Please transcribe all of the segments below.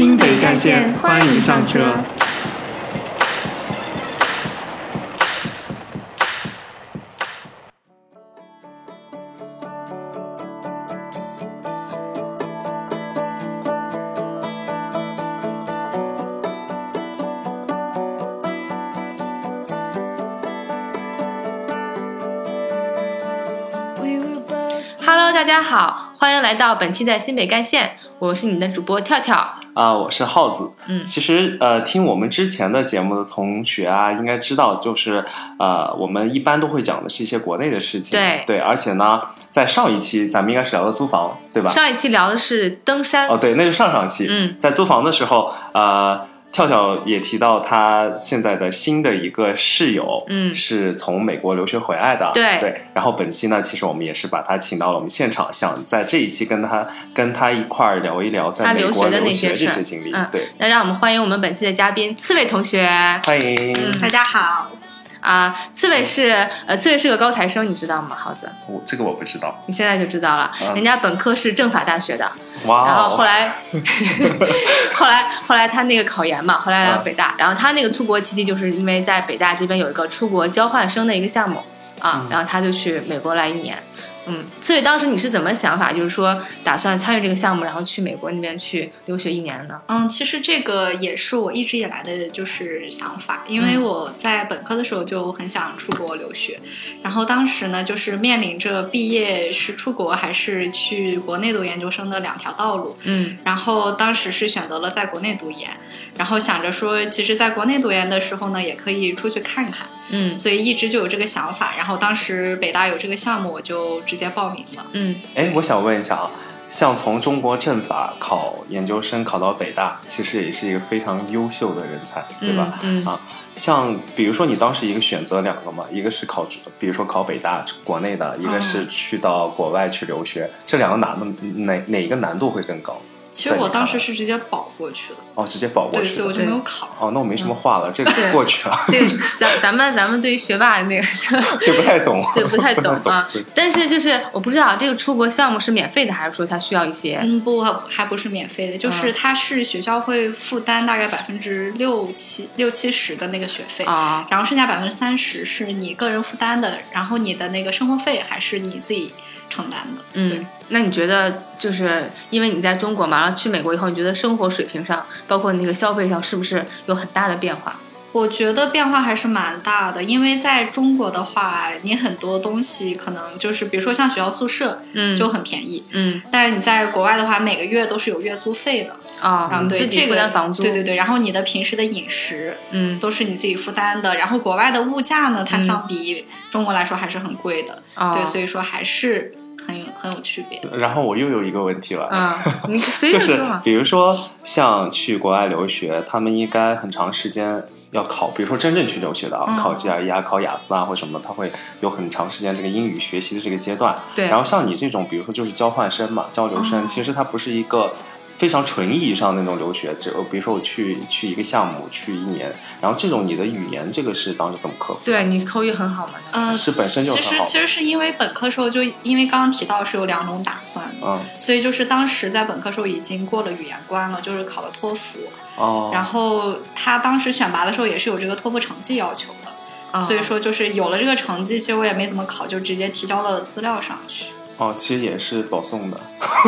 新北干线，欢迎上车。大家好，欢迎来到本期的新北干线，我是你的主播跳跳。啊，我是耗子。嗯其实呃，听我们之前的节目的同学啊，应该知道，就是呃，我们一般都会讲的是一些国内的事情。对对，而且呢，在上一期咱们应该是聊的租房，对吧？上一期聊的是登山，哦，对，那是上上期。嗯，在租房的时候，呃，跳跳也提到他现在的新的一个室友，嗯是从美国留学回来的。对对。然后本期呢，其实我们也是把他请到了我们现场，想在这一期跟他跟他一块儿聊一聊在他美国留学的这些经历。嗯对，那让我们欢迎我们本期的嘉宾刺猬同学欢迎。嗯大家好，啊，刺猬是呃，刺猬是个高材生，你知道吗？耗子，我这个我不知道。你现在就知道了，嗯人家本科是政法大学的，哇哦！然后后来，后来后来他那个考研嘛，后来来北大，然后他那个出国契机就是因为在北大这边有一个出国交换生的一个项目啊，嗯然后他就去美国来一年。嗯，所以当时你是怎么想法？就是说打算参与这个项目，然后去美国那边去留学一年呢？嗯，其实这个也是我一直以来的就是想法，因为嗯我在本科的时候就很想出国留学，然后当时呢就是面临着毕业是出国还是去国内读研究生的两条道路，嗯然后当时是选择了在国内读研，然后想着说，其实在国内读研的时候呢，也可以出去看看，嗯所以一直就有这个想法，然后当时北大有这个项目，我就直接报名了。嗯哎，我想问一下啊，像从中国政法考研究生考到北大，其实也是一个非常优秀的人才，对吧？嗯嗯啊，像比如说你当时一个选择两个嘛，一个是考，比如说考北大国内的，一个是去到国外去留学，这两个哪哪哪个难度会更高？其实我当时是直接保过去的，哦，直接保过对，去所以我。就没有考。哦，那我没什么话了，这个对过去了，这个咱咱们咱们对于学霸那个是吧？这不太懂，对，不太懂 啊。但是就是我不知道这个出国项目是免费的，还是说它需要一些？嗯，不，还不是免费的，就是嗯它是学校会负担大概百分之六七六七十的那个学费，啊，然后剩下百分之三十是你个人负担的，然后你的那个生活费还是你自己承担的。嗯，那你觉得就是因为你在中国嘛，然后去美国以后，你觉得生活水平上，包括那个消费上，是不是有很大的变化？我觉得变化还是蛮大的，因为在中国的话，你很多东西可能就是，比如说像学校宿舍嗯，就很便宜，嗯。但是你在国外的话，每个月都是有月租费的，啊，啊，对，你自己负这个担房租，对对对，然后你的平时的饮食嗯。都是你自己负担的，然后国外的物价呢，它嗯相比中国来说还是很贵的，哦，对，所以说还是很有很有区别。然后我又有一个问题了，嗯，你 随就是便说嘛，比如说像去国外留学，他们应该很长时间要考，比如说真正去留学的啊，嗯考 GRE 啊、考雅思啊或什么，他会有很长时间这个英语学习的这个阶段。对然后像你这种，比如说就是交换生嘛，交流生，哦其实它不是一个。非常纯意义上的那种留学，就比如说我去去一个项目去一年，然后这种你的语言这个是当时怎么克服？对你口语很好嘛，嗯，是本身就其很好实其实是因为本科时候就因为刚刚提到是有两种打算的，嗯所以就是当时在本科时候已经过了语言关了，就是考了托福，哦，然后他当时选拔的时候也是有这个托福成绩要求的，啊所以说就是有了这个成绩，其实我也没怎么考，就直接提交了资料上去。哦，其实也是保送的，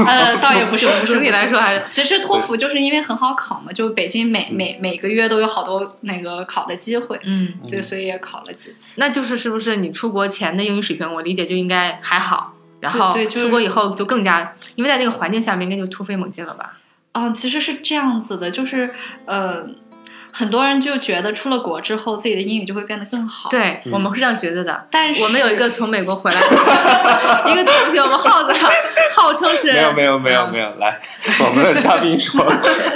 呃，倒也不是，整体来说还是其实托福就是因为很好考嘛，就北京每每每个月都有好多那个考的机会，嗯，对，所以也考了几次。那就是是不是你出国前的英语水平，我理解就应该还好，然后出国以后就更加，因为在那个环境下面，应该就突飞猛进了吧？嗯，其实是这样子的，就是呃，很多人就觉得出了国之后，自己的英语就会变得更好。，对、嗯。我们是这样觉得的。但是我们有一个从美国回来的。一个同学，我们耗子 号称是没有没有没有没有，来，我们的嘉宾说，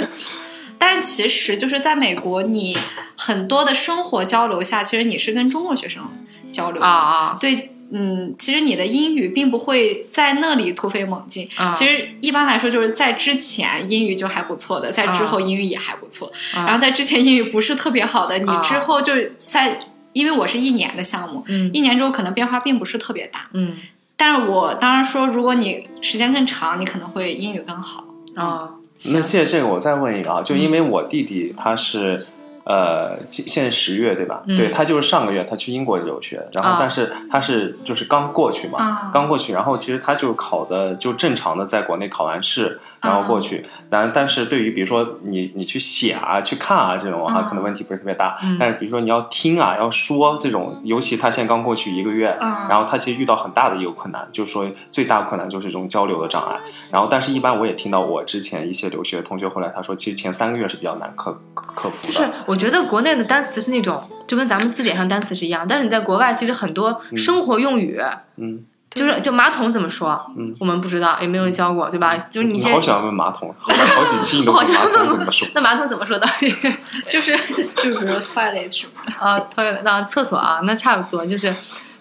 但是其实就是在美国，你很多的生活交流下，其实你是跟中国学生交流啊啊。对，嗯，其实你的英语并不会在那里突飞猛进。啊！其实一般来说，就是在之前英语就还不错的，在之后啊英语也还不错。啊然后在之前英语不是特别好的，你啊之后就是在，因为我是一年的项目，嗯一年之后可能变化并不是特别大。嗯但是我当然说，如果你时间更长，你可能会英语更好。哦，那借这个我再问一个啊，就因为我弟弟他是。呃，现现在十月对吧？嗯。对他就是上个月他去英国留学，然后啊。但是他是就是刚过去嘛，啊。刚过去，然后其实他就考的就正常的在国内考完试，然后过去，但但是对于比如说你你去写啊、去看啊这种啊，嗯可能问题不是特别大，嗯。但是比如说你要听啊、要说这种，尤其他现在刚过去一个月，嗯然后他其实遇到很大的一个困难，就是说最大困难就是这种交流的障碍。然后，但是一般我也听到我之前一些留学的同学回来他说，其实前三个月是比较难克克服的。是的。，我觉得国内的单词是那种就跟咱们字典上单词是一样，但是你在国外其实很多生活用语，嗯，就是就马桶怎么说，嗯我们不知道，也没有人教过，对吧？就是你现在。你好喜欢问马桶，好好几期你都我好问马桶怎么说。那马桶怎么说到底？就是就比如说 toilet 什么的。啊，toilet 那厕所啊，那差不多就是。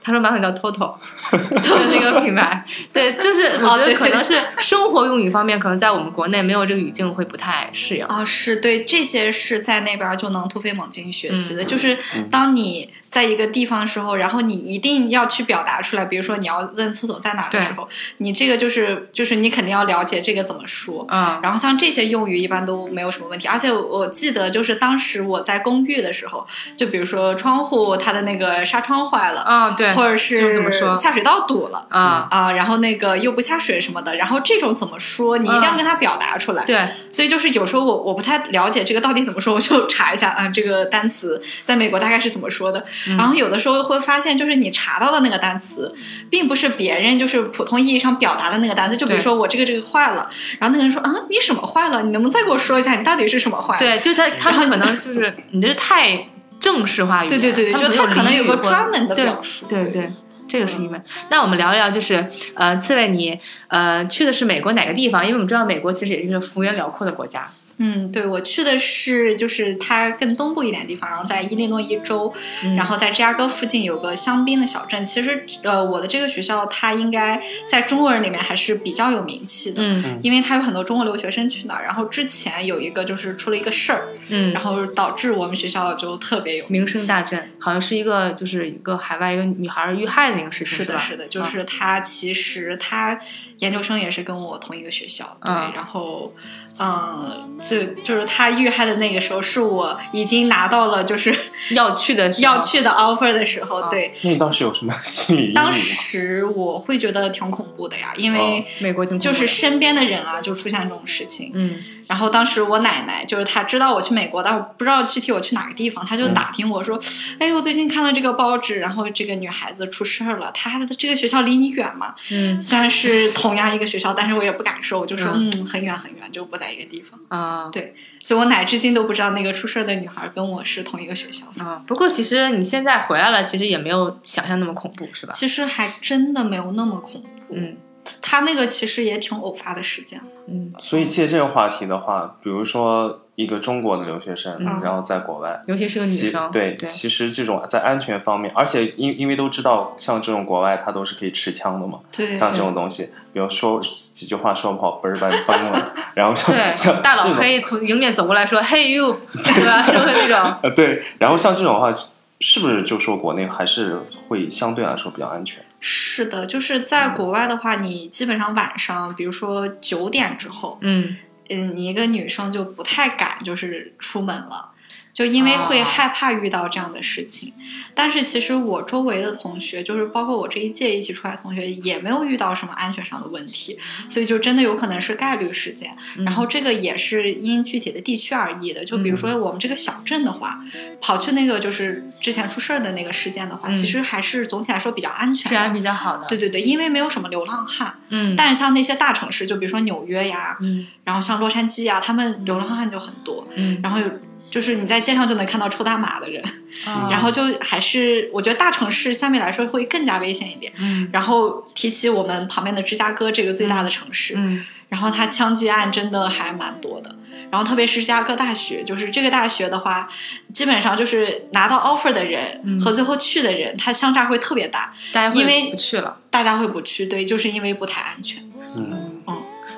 他说马桶叫 Toto，就是那个品牌。对，就是我觉得可能是生活用语方面，可能在我们国内没有这个语境会不太适应。啊，是对，这些是在那边儿就能突飞猛进学习的。嗯就是当你在一个地方的时候，然后你一定要去表达出来，比如说你要问厕所在哪儿的时候，你这个就是就是你肯定要了解这个怎么说。嗯然后像这些用语一般都没有什么问题，而且我记得就是当时我在公寓的时候，就比如说窗户它的那个纱窗坏了，啊，对，或者是怎么说下水道堵了。啊？啊，然后那个又不下水什么的，然后这种怎么说？你一定要嗯跟他表达出来。对，所以就是有时候我我不太了解这个到底怎么说，我就查一下啊，这个单词在美国大概是怎么说的。嗯然后有的时候会发现，就是你查到的那个单词，并不是别人就是普通意义上表达的那个单词。就比如说我这个这个坏了，然后那个人说啊，你什么坏了？你能不能再给我说一下，你到底是什么坏了？对，就他他们可能就是你这是太正式化语言，对对对就他可能有个专门的表述对对对。这个是一门。那我们聊一聊，就是呃，刺猬你呃去的是美国哪个地方？因为我们知道美国其实也是一个幅员辽阔的国家。嗯，对，我去的是就是它更东部一点的地方，然后在伊利诺伊州，嗯然后在芝加哥附近有个香槟的小镇。其实呃，我的这个学校它应该在中国人里面还是比较有名气的。嗯因为它有很多中国留学生去那儿，然后之前有一个就是出了一个事儿，嗯，然后导致我们学校就特别有名声大振，好像是一个就是一个海外一个女孩遇害的一个事情，是的，是的，就啊是她其实她研究生也是跟我同一个学校，对，嗯然后嗯，就就是他遇害的那个时候，是我已经拿到了就是 要去的要去的 offer 的时候，啊。对，那你当时有什么心理当？时我会觉得挺恐怖的呀，因为美国挺恐怖的。就是身边的人啊，就出现这种事情，嗯然后当时我奶奶就是她知道我去美国，但我不知道具体我去哪个地方，她就打听我说：“哎，我最近看了这个报纸，然后这个女孩子出事儿了，她的这个学校离你远吗？嗯虽然是同样一个学校，但是我也不敢说，我就说嗯嗯很远很远，就不在一个地方。啊对所以我奶至今都不知道那个出事儿的女孩跟我是同一个学校的。啊！不过其实你现在回来了，其实也没有想象那么恐怖，是吧？其实还真的没有那么恐怖，嗯她那个其实也挺偶发的事件。嗯，所以借这个话题的话，比如说一个中国的留学生，嗯然后在国外，尤其是个女生，对，对其实这种在安全方面，而且因因为都知道，像这种国外他都是可以持枪的嘛，对像这种东西，比如说几句话说不好，嘣儿把你崩了，然后像对像大老这种黑从迎面走过来说：“Hey you，对吧？” 就会那种。呃 对，然后像这种的话，是不是就说国内还是会相对来说比较安全？是的，就是在国外的话，你基本上晚上，比如说九点之后，嗯。嗯，你一个女生就不太敢就是出门了，就因为会啊害怕遇到这样的事情。但是其实我周围的同学，就是包括我这一届一起出来的同学，也没有遇到什么安全上的问题，所以就真的有可能是概率事件。嗯然后这个也是因具体的地区而异的，就比如说我们这个小镇的话，跑去那个就是之前出事儿的那个事件的话，嗯其实还是总体来说比较安全的。治安比较好的。对对对，因为没有什么流浪汉。嗯，但是像那些大城市，就比如说纽约呀，嗯然后像洛杉矶呀，他们流浪汉就很多。嗯，然后有就是你在街上就能看到抽大麻的人，啊 然后就还是我觉得大城市相对来说会更加危险一点。嗯然后提起我们旁边的芝加哥这个最大的城市，嗯然后它枪击案真的还蛮多的。然后特别是芝加哥大学，就是这个大学的话，基本上就是拿到 offer 的人嗯和最后去的人，它相差会特别大，大家会因为不去了。大家会不去，对，就是因为不太安全。嗯，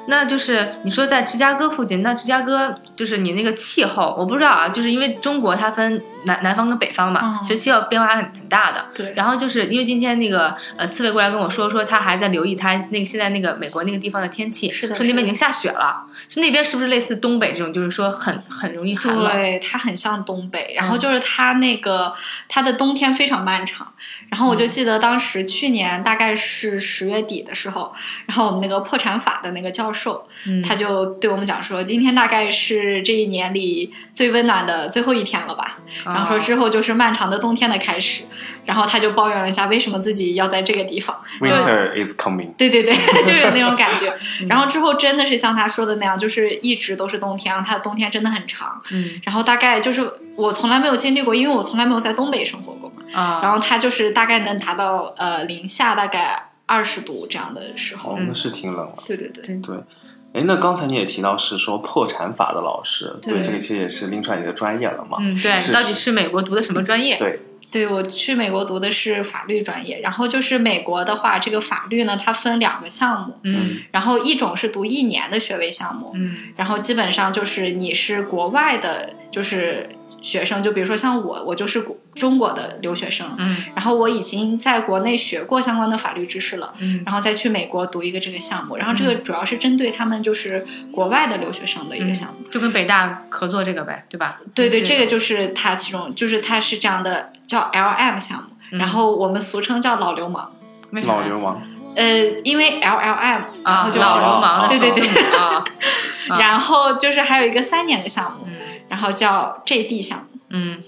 那就是你说在芝加哥附近，那芝加哥就是你那个气候，我不知道啊，就是因为中国它分南南方跟北方嘛，嗯其实气候变化很很大的。对然后就是因为今天那个呃刺猬过来跟我说，说他还在留意他那个现在那个美国那个地方的天气，是的说那边已经下雪了，是那边是不是类似东北这种，就是说很很容易寒冷？对，它很像东北，然后嗯就是它那个它的冬天非常漫长。然后我就嗯记得当时去年大概是十月底的时候，然后我们那个破产法的那个教授，嗯他就对我们讲说，今天大概是这一年里最温暖的最后一天了吧。然后说之后就是漫长的冬天的开始。然后他就抱怨了一下，为什么自己要在这个地方？就 Winter is coming。对对对，就是有那种感觉。然后之后真的是像他说的那样，就是一直都是冬天，然后他的冬天真的很长。嗯然后大概就是我从来没有经历过，因为我从来没有在东北生活过嘛。啊，然后他就是大概能达到呃零下大概二十度这样的时候。哦，那是挺冷了。对对对，对，哎，那刚才你也提到是说破产法的老师，对对，这个其实也是拎出来你的专业了嘛。嗯，对你到底去美国读的什么专业？对，对我去美国读的是法律专业，然后就是美国的话，这个法律呢它分两个项目，嗯然后一种是读一年的学位项目，嗯然后基本上就是你是国外的，就是学生，就比如说像我，我就是中国的留学生，嗯然后我已经在国内学过相关的法律知识了，嗯然后再去美国读一个这个项目，然后这个主要是针对他们就是国外的留学生的一个项目。就跟北大合作这个呗，对吧？对对，这个就是它其中就是它是这样的叫 LM 项目，嗯然后我们俗称叫老流氓。为啥呀老流氓。呃，因为 LLM，然啊，后就是、老流氓的对对对，啊，啊然后就是还有一个三年的项目，嗯然后叫 JD 项目，嗯。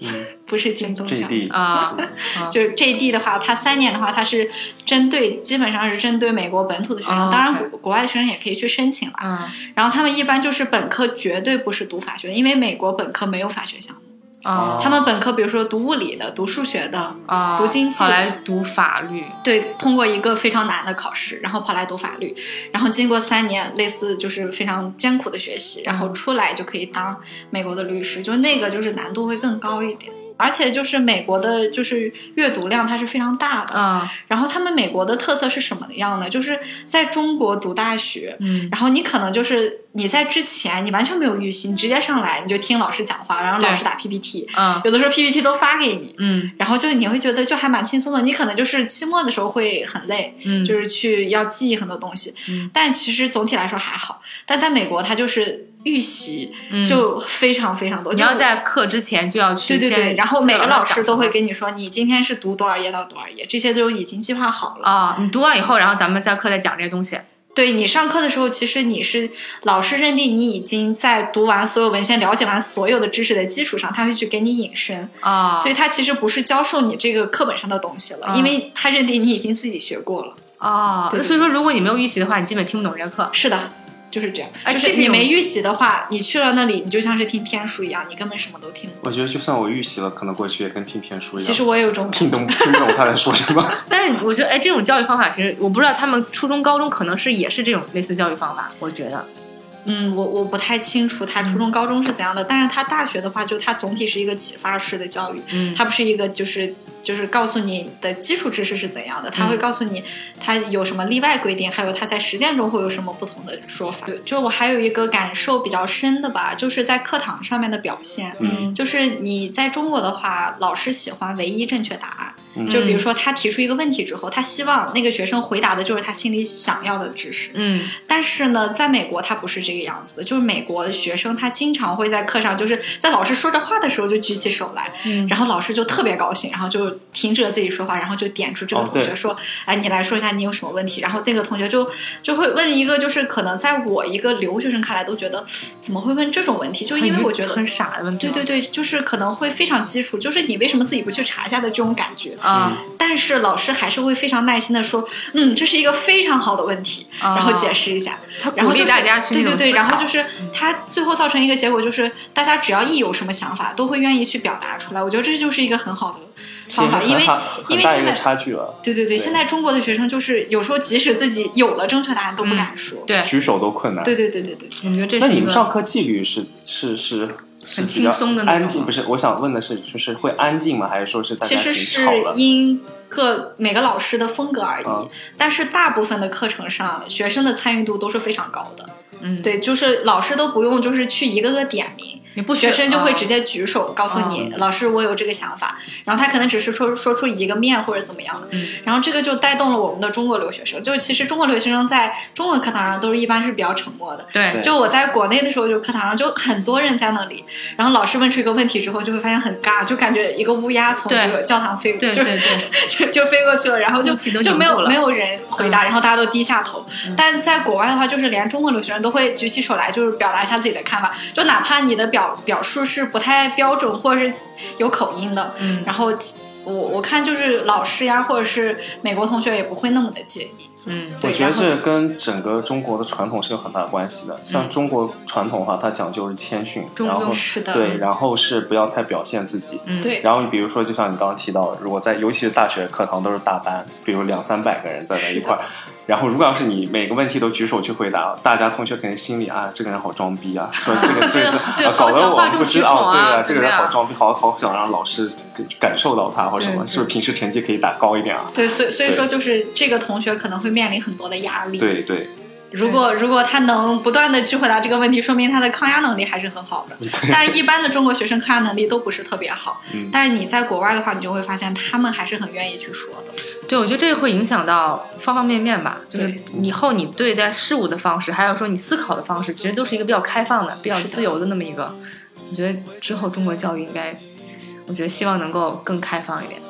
不是京东项目。啊，就是 JD 的话，它三年的话，它是针对基本上是针对美国本土的学生，哦当然国国外的学生也可以去申请了。嗯。然后他们一般就是本科绝对不是读法学，因为美国本科没有法学项目，啊他们本科比如说读物理的、读数学的，啊，读经济跑来读法律，对，通过一个非常难的考试，然后跑来读法律，然后经过三年类似就是非常艰苦的学习，然后出来就可以当美国的律师，就是那个就是难度会更高一点。而且就是美国的，就是阅读量它是非常大的。啊然后他们美国的特色是什么样的？就是在中国读大学，嗯然后你可能就是你在之前你完全没有预习，你直接上来你就听老师讲话，然后老师打 PPT，嗯有的时候 PPT 都发给你，嗯然后就你会觉得就还蛮轻松的。你可能就是期末的时候会很累，嗯，就是去要记忆很多东西，嗯但其实总体来说还好。但在美国，它就是预习嗯就非常非常多，就你要在课之前就要去先对对对，然后每个老师都会给跟你说，你今天是读多少页到多少页，这些都已经计划好了。啊，你读完以后，然后咱们在课再讲这些东西。对你上课的时候，其实你是老师认定你已经在读完所有文献、了解完所有的知识的基础上，他会去给你引申，啊，所以他其实不是教授你这个课本上的东西了，啊因为他认定你已经自己学过了。哦，对对所以说，如果你没有预习的话，你基本听不懂这个课。是的，就是这样。就是你没预习的话，你去了那里，你就像是听天书一样，你根本什么都听不懂。我觉得就算我预习了，可能过去也跟听天书一样。其实我也有种听。懂听不懂他在说什么。但是我觉得，哎，这种教育方法其实我不知道他们初中、高中可能是也是这种类似教育方法。我觉得，嗯，我我不太清楚他初中、高中是怎样的，但是他大学的话，就他总体是一个启发式的教育，嗯他不是一个就是就是告诉你的基础知识是怎样的，他会告诉你他有什么例外规定，还有他在实践中会有什么不同的说法。就我还有一个感受比较深的吧，就是在课堂上面的表现。嗯就是你在中国的话，老师喜欢唯一正确答案。嗯就比如说，他提出一个问题之后，他希望那个学生回答的就是他心里想要的知识。嗯但是呢，在美国他不是这个样子的，就是美国的学生他经常会在课上，就是在老师说着话的时候就举起手来，嗯然后老师就特别高兴，然后就停止了自己说话，然后就点出这个同学说：“哎，你来说一下你有什么问题。”然后那个同学就就会问一个，就是可能在我一个留学生看来都觉得怎么会问这种问题，就因为我觉得很傻的问题。对对对，就是可能会非常基础，就是你为什么自己不去查一下的这种感觉。啊，但是老师还是会非常耐心的说，嗯，这是一个非常好的问题，啊然后解释一下。他然后就是鼓励大家去对对对，那种思考然后就是他最后造成一个结果，就是大家只要一有什么想法，都会愿意去表达出来。我觉得这就是一个很好的方法，因为很很大一个因为现在差距了，对对对，对现在中国的学生就是有时候即使自己有了正确答案都不敢说。对，举手都困难。对对对对对，我觉得这那你是一个们上课纪律是是是是很轻松的那种安静？不是，我想问的是，就是会安静吗？还是说是大家其实是？因各每个老师的风格而已，嗯但是大部分的课程上，学生的参与度都是非常高的。嗯对，就是老师都不用就是去一个个点名，你不学生就会啊直接举手告诉你，老师我有这个想法，然后他可能只是说说出一个面或者怎么样的，嗯。然后这个就带动了我们的中国留学生，就是其实中国留学生在中文课堂上都是一般是比较沉默的。对对。就我在国内的时候，就课堂上就很多人在那里，然后老师问出一个问题之后，就会发现很尬，就感觉一个乌鸦从这个教堂飞，就对对 对，就就飞过去了，然后就就没有没有人回答，嗯然后大家都低下头。但在国外的话，就是连中国留学生都会举起手来，就是表达一下自己的看法，就哪怕你的表表表述是不太标准或者是有口音的，嗯然后我我看就是老师呀，或者是美国同学也不会那么的介意。嗯我觉得这跟整个中国的传统是有很大关系的。像中国传统的话，它讲究是谦逊，然后是的对，然后是不要太表现自己。嗯对，然后你比如说，就像你刚刚提到的，如果在尤其是大学课堂都是大班，比如两三百个人在那一块儿，然后如果要是你每个问题都举手去回答，大家同学肯定心里啊，这个人好装逼啊，说这个这个对啊搞得我不知道，啊对啊，这个人好装逼，好好想让老师感受到他或者什么，是不是平时成绩可以打高一点啊？对，所以所以说就是这个同学可能会面临很多的压力。，对对如果如果他能不断的去回答这个问题，说明他的抗压能力还是很好的。但是，一般的中国学生抗压能力都不是特别好。嗯但是你在国外的话，你就会发现他们还是很愿意去说的。对，我觉得这个会影响到方方面面吧，就是以后你对待事物的方式，还有说你思考的方式，其实都是一个比较开放的、比较自由的那么一个。我觉得之后中国教育应该，我觉得希望能够更开放一点。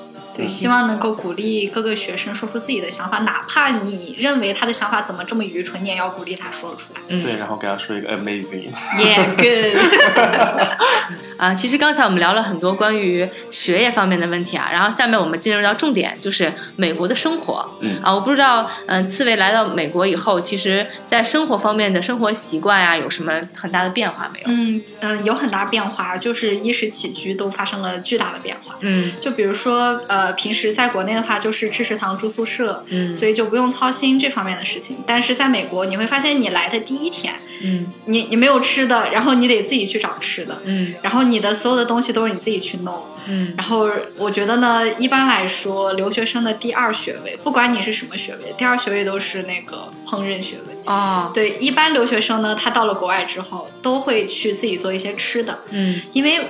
对，希望能够鼓励各个学生说出自己的想法，哪怕你认为他的想法怎么这么愚蠢，你也要鼓励他说出来。嗯对，然后给他说一个 amazing，Yeah, good 啊，其实刚才我们聊了很多关于学业方面的问题啊，然后下面我们进入到重点，就是美国的生活。嗯啊，我不知道，嗯、刺猬来到美国以后，其实在生活方面的生活习惯呀、有什么很大的变化没有？嗯嗯，有很大变化，就是衣食起居都发生了巨大的变化。嗯就比如说，呃，平时在国内的话，就是吃食堂、住宿舍，嗯所以就不用操心这方面的事情。但是在美国，你会发现，你来的第一天，嗯你你没有吃的，然后你得自己去找吃的，嗯然后你的所有的东西都是你自己去弄。嗯然后我觉得呢，一般来说，留学生的第二学位，不管你是什么学位，第二学位都是那个烹饪学位。哦对，一般留学生呢，他到了国外之后，都会去自己做一些吃的，嗯，因为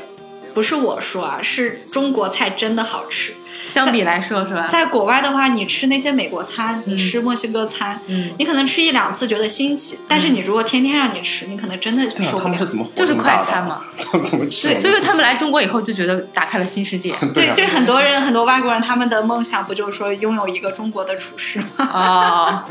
不是我说啊，是中国菜真的好吃。相比来说是吧？在国外的话，你吃那些美国餐，嗯你吃墨西哥餐，嗯你可能吃一两次觉得新奇，但是你如果天天让你吃，你可能真的受不了他们是。怎么就是快餐嘛，他们怎么吃？所以他们来中国以后就觉得打开了新世界。啊对对，很多人很多外国人他们的梦想不就是说拥有一个中国的厨师吗？哦，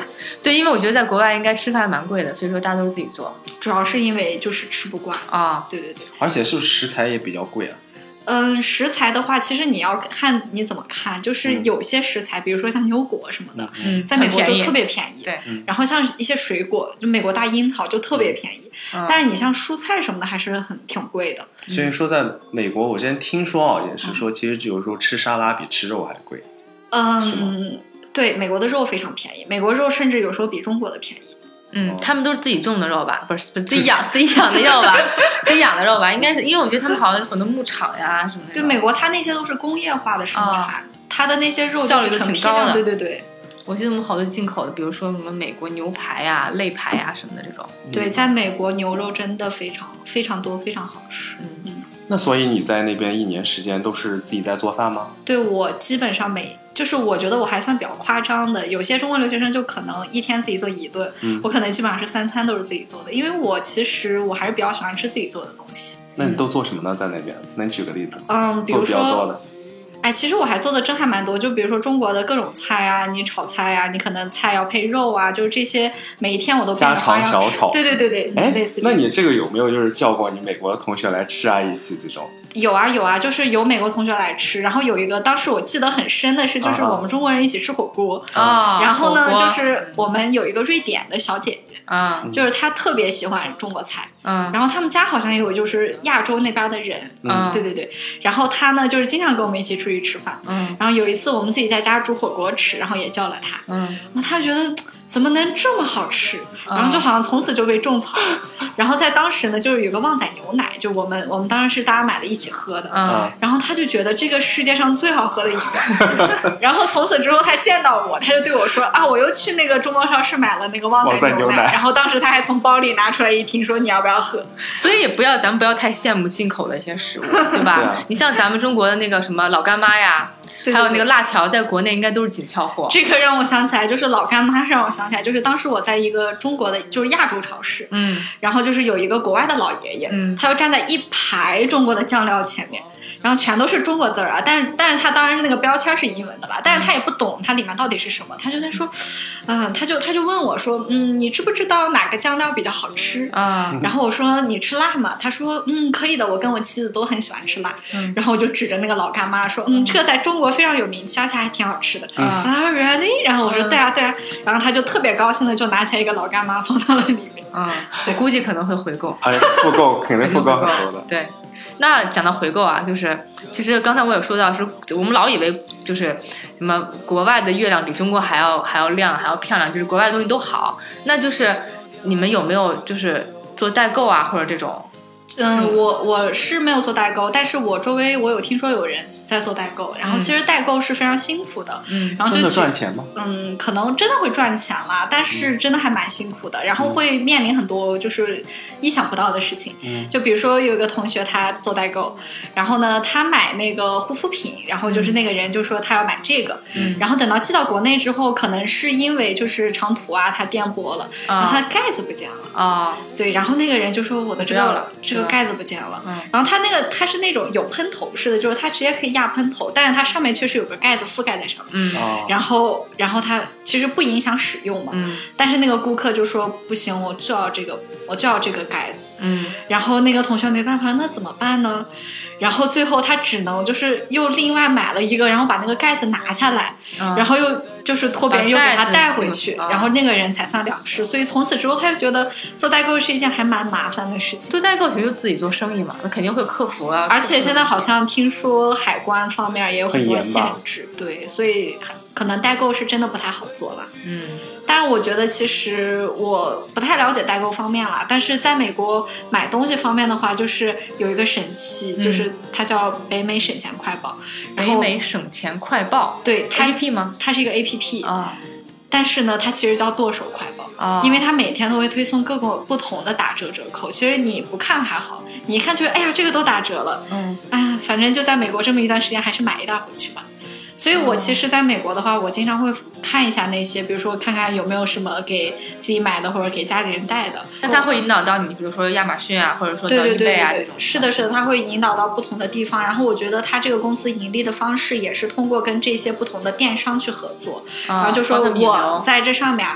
对，因为我觉得在国外应该吃饭蛮贵的，所以说大家都是自己做主要是因为就是吃不惯。啊。对对对，而且是不是食材也比较贵啊？嗯，食材的话，其实你要看你怎么看，就是嗯有些食材，比如说像牛果什么的，嗯，在美国就特别便宜。对，然后像一些水果，就美国大樱桃就特别便宜，嗯但是你像蔬菜什么的还是很挺贵的。所以说，在美国，我之前听说啊，也是说，其实有时候吃沙拉比吃肉还贵。嗯，对，美国的肉非常便宜，美国肉甚至有时候比中国的便宜。嗯，他们都是自己种的肉吧？不是，不是自己养 自己养的肉吧？自己养的肉吧？应该是，因为我觉得他们好像有很多牧场呀什么的。对，美国它那些都是工业化的生产，它的那些肉效率都挺高的对对对。我记得我们好多进口的，比如说什么美国牛排呀、肋排呀什么的这种。对，在美国牛肉真的非常非常多，非常好吃。嗯那所以你在那边一年时间都是自己在做饭吗？对我基本上每就是我觉得我还算比较夸张的，有些中国留学生就可能一天自己做一顿，嗯我可能基本上是三餐都是自己做的，因为我其实我还是比较喜欢吃自己做的东西。那你都做什么呢？在那边能举个例子？嗯，比如做比较多说，的，哎，其实我还做的真还蛮多，就比如说中国的各种菜啊，你炒菜啊，你可能菜要配肉啊，就是这些，每一天我都家花样吃常小炒。对对对对，哎类似于，那你这个有没有就是叫过你美国的同学来吃啊一起这种？有啊有啊，就是有美国同学来吃，然后有一个当时我记得很深的是，就是我们中国人一起吃火锅，啊。然后呢，就是我们有一个瑞典的小姐姐，啊就是她特别喜欢中国菜，嗯。然后他们家好像也有就是亚洲那边的人，嗯。对对对，然后他呢就是经常跟我们一起出去吃饭，嗯。然后有一次我们自己在家煮火锅吃，然后也叫了他，嗯。然后她觉得怎么能这么好吃？然后就好像从此就被种草了。然后在当时呢，就是有个旺仔牛奶，就我们我们当时是大家买的一起喝的。嗯然后他就觉得这个世界上最好喝的饮料，然后从此之后他见到我，他就对我说啊，我又去那个中国超市买了那个旺仔牛奶然后当时他还从包里拿出来一听，说你要不要喝？所以也不要，咱们不要太羡慕进口的一些食物，对吧？对啊你像咱们中国的那个什么老干妈呀，对还有那个辣条，在国内应该都是紧俏货。这个让我想起来，就是老干妈让我想起来，就是当时我在一个中国的，就是亚洲超市，嗯。然后就是有一个国外的老爷爷，嗯。他就站在一排中国的酱料前面，然后全都是中国字儿啊，但是但是他当然是那个标签是英文的啦，但是他也不懂它里面到底是什么，他就在说，嗯、他就他就问我说，嗯，你知不知道哪个酱料比较好吃？啊然后我说你吃辣吗？他说嗯可以的，我跟我妻子都很喜欢吃辣。嗯然后我就指着那个老干妈说嗯这个在中国非常有名气，而且还挺好吃的。嗯他说 really？然后我说嗯对啊对啊，然后他就特别高兴的就拿起来一个老干妈放到了里面。嗯，我估计可能会回购。而且复购肯定复购很多的。对，那讲到回购啊，就是其实刚才我有说到，是我们老以为就是什么国外的月亮比中国还要还要亮，还要漂亮，就是国外的东西都好。那就是你们有没有就是做代购啊，或者这种？嗯，我我是没有做代购，但是我周围我有听说有人在做代购，然后其实代购是非常辛苦的，嗯然后就举赚钱吗？嗯，可能真的会赚钱啦，但是真的还蛮辛苦的，然后会面临很多就是意想不到的事情。嗯就比如说有一个同学他做代购，然后呢他买那个护肤品，然后就是那个人就说他要买这个，嗯然后等到寄到国内之后，可能是因为就是长途啊他颠簸了，然后他的盖子不见了。啊对，然后那个人就说我都知道了个盖子不见了，嗯然后它那个它是那种有喷头式的，就是它直接可以压喷头，但是它上面确实有个盖子覆盖在上面。然后，然后它其实不影响使用嘛，嗯但是那个顾客就说不行，我就要这个，我就要这个盖子。嗯然后那个同学没办法，那怎么办呢？然后最后他只能就是又另外买了一个，然后把那个盖子拿下来，嗯，然后又就是托别人又给他带回去，然后那个人才算了事。所以从此之后，他就觉得做代购是一件还蛮麻烦的事情。做代购其实就自己做生意嘛，那肯定会有客服啊。而且现在好像听说海关方面也有很多限制，对，所以可能代购是真的不太好做了。嗯但是我觉得其实我不太了解代购方面了，但是在美国买东西方面的话，就是有一个神器，嗯就是它叫北美省钱快报，然后北美省钱快报对它 A P P 吗？它是一个 A P P，、啊但是呢，它其实叫剁手快报。啊，因为它每天都会推送各个不同的打折折扣，其实你不看还好，你一看觉得哎呀这个都打折了，嗯哎，反正就在美国这么一段时间，还是买一袋回去吧。所以我其实在美国的话，我经常会看一下那些，比如说看看有没有什么给自己买的或者给家里人带的。那它会引导到你，比如说亚马逊啊，或者说到对对对啊对对这种。，是的，是的，它会引导到不同的地方。然后我觉得它这个公司盈利的方式也是通过跟这些不同的电商去合作，然然后就说我在这上面，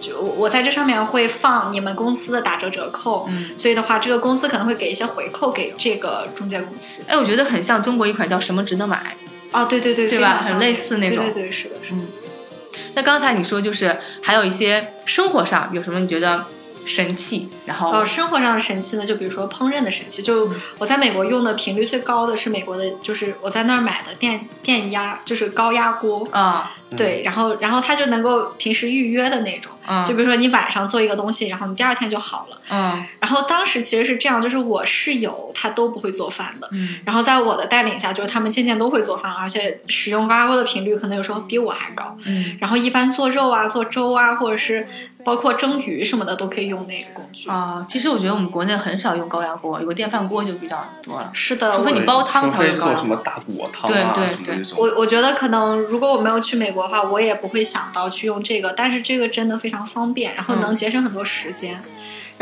就我在这上面会放你们公司的打折折扣，嗯所以的话，这个公司可能会给一些回扣给这个中介公司。哎，我觉得很像中国一款叫什么值得买。哦，对对对，对吧？很类似那种对对对，是的，是的。那刚才你说就是还有一些生活上有什么你觉得神器，然后呃，生活上的神器呢，就比如说烹饪的神器，就我在美国用的频率最高的是美国的，就是我在那儿买的电电压，就是高压锅，啊。对，然后然后它就能够平时预约的那种，嗯。就比如说你晚上做一个东西，然后你第二天就好了。嗯。然后当时其实是这样，就是我室友他都不会做饭的，嗯。然后在我的带领下，就是他们渐渐都会做饭，而且使用高压锅的频率可能有时候比我还高。嗯。然后一般做肉啊、做粥啊，或者是包括蒸鱼什么的，都可以用那个工具。啊，其实我觉得我们国内很少用高压锅，有个电饭锅就比较多了。是的，除非你煲汤才会高压做什么大骨汤对啊对对。我我觉得可能如果我没有去美国的话，我也不会想到去用这个，但是这个真的非常方便，然后能节省很多时间。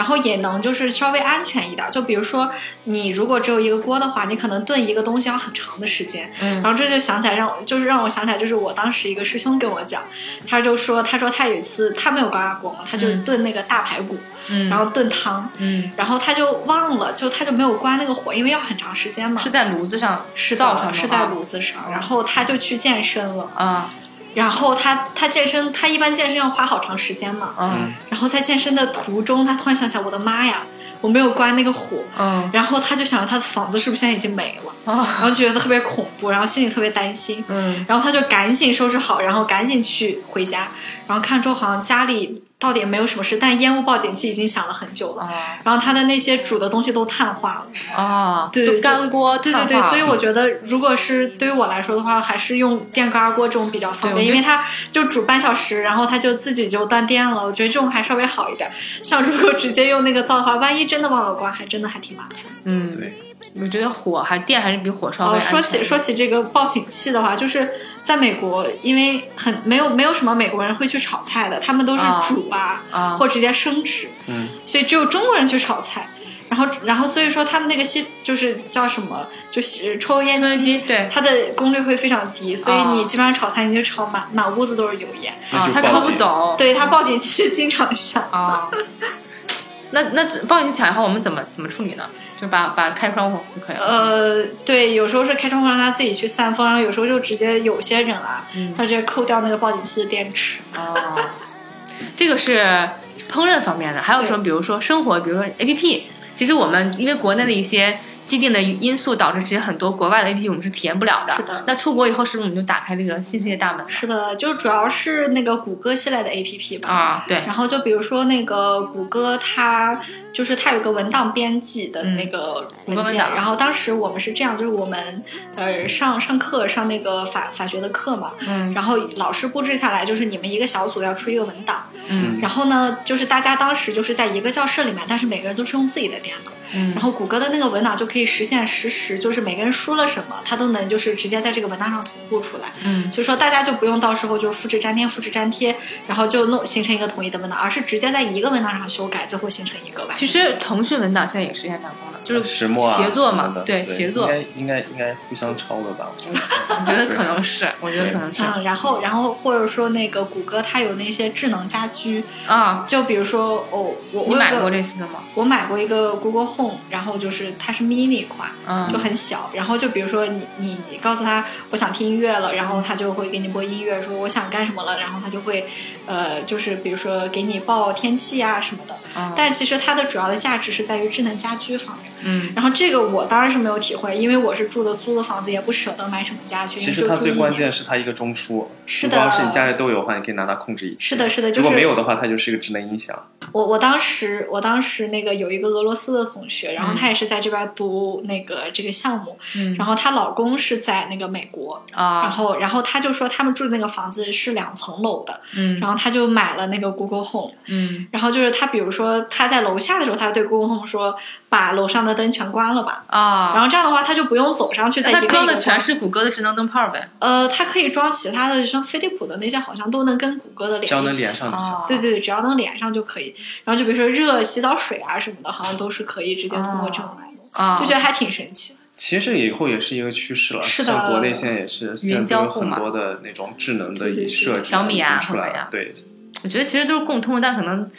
然后也能就是稍微安全一点，就比如说你如果只有一个锅的话，你可能炖一个东西要很长的时间，嗯。然后这就想起来让我就是让我想起来，就是我当时一个师兄跟我讲，他就说他说他有一次他没有高压锅嘛，他就嗯。炖那个大排骨，嗯，然后炖汤，嗯。然后他就忘了，就他就没有关那个火，因为要很长时间嘛。是。在炉子上是的，灶上是在炉子上，然后他就去健身了。啊然后他他健身，他一般健身要花好长时间嘛。嗯。然后在健身的途中，他突然想起来，我的妈呀，我没有关那个火，嗯。然后他就想着他的房子是不是现在已经没了，哦然后觉得特别恐怖，然后心里特别担心，嗯。然后他就赶紧收拾好，然后赶紧去回家，然后看之后好像家里到底也没有什么事，但烟雾报警器已经响了很久了，哦然后它的那些煮的东西都碳化了。啊，对对干锅对对对，所以我觉得，如果是对于我来说的话，还是用电高压锅这种比较方便，因为它就煮半小时，然后它就自己就断电了。我觉得这种还稍微好一点。像如果直接用那个灶的话，万一真的忘了关，还真的还挺麻烦。嗯，对，我觉得火还电还是比火烧微哦，说起说起这个报警器的话，就是在美国，因为很没有没有什么美国人会去炒菜的，他们都是啊煮啊，啊或直接生吃，嗯，所以只有中国人去炒菜。然后，然后所以说他们那个吸就是叫什么，就是抽烟抽烟机对它的功率会非常低，所以哦你基本上炒菜你就炒满满屋子都是油烟。啊，它抽不走。对，它报警器经常响。啊，那那报警器响以后，我们怎么怎么处理呢？就把把开窗户就可以了。呃，对，有时候是开窗户让它自己去散风，然后有时候就直接有些人啊，嗯他直接扣掉那个报警器的电池。哦，这个是烹饪方面的，还有什么？比如说生活，比如说 A P P。其实我们因为国内的一些既定的因素，导致其实很多国外的 A P P 我们是体验不了的。是的那出国以后，是不是我们就打开这个新世界大门是的，就主要是那个谷歌系列的 APP 吧。啊？对，然后就比如说那个谷歌，它就是它有个文档编辑的那个文件，谷歌文档然后当时我们是这样，就是我们呃上上课上那个法法学的课嘛，嗯然后老师布置下来就是你们一个小组要出一个文档，嗯然后呢就是大家当时就是在一个教室里面，但是每个人都是用自己的电脑，嗯然后谷歌的那个文档就可以实现实时，就是每个人输了什么，它都能就是直接在这个文档上同步出来。嗯所以说大家就不用到时候就复制粘贴、复制粘贴，然后就弄形成一个统一的文档，而是直接在一个文档上修改，最后形成一个完其实腾讯文档现在也实现成功了，就是石墨啊协作嘛对对，协作，应该应该应该互相抄的吧？我觉得可能是，我觉得可能是嗯，然后然后或者说那个谷歌它有那些智能家居，啊。就比如说哦，我你买过我有个这次的吗？我买过一个 Google 然后就是它是 mini 款，嗯就很小。然后就比如说你你你告诉他我想听音乐了，然后他就会给你播音乐，说我想干什么了，然后他就会呃就是比如说给你报天气啊什么的。嗯但是其实它的主要的价值是在于智能家居方面。嗯然后这个我当然是没有体会，因为我是住的租的房子，也不舍得买什么家具，其实它最关。键是它一个中枢，是的如果要是你家里都有的话，你可以拿它控制一切。是的，是的，就如果没有的话，它就是一个智能音响。我我当时我当时那个有一个俄罗斯的同学，然后嗯她也是在这边读那个这个项目，嗯然后她老公是在那个美国啊，然啊后然后她就说他们住的那个房子是两层楼的，嗯然后她就买了那个 Google Home，嗯然后就是她比如说她在楼下的时候，她对 Google Home 说把楼上的灯全关了吧，啊，然后这样的话她就不用走上去再一个一个它装的全是谷歌的智能灯泡呗。呃，它可以装其他的，像飞利浦的那些，好像都能跟谷歌的连只要能。连上就行。对对，只要能连上就可以。然后就比如说热洗澡水啊什么的，好像都是可以直接通过这种来用，啊，就觉得还挺神奇。其实以后也是一个趋势了，是的像国内现在也是，现在有很交互嘛多的那种智能的设计小米啊出来呀。对，我觉得其实都是共通的，但可能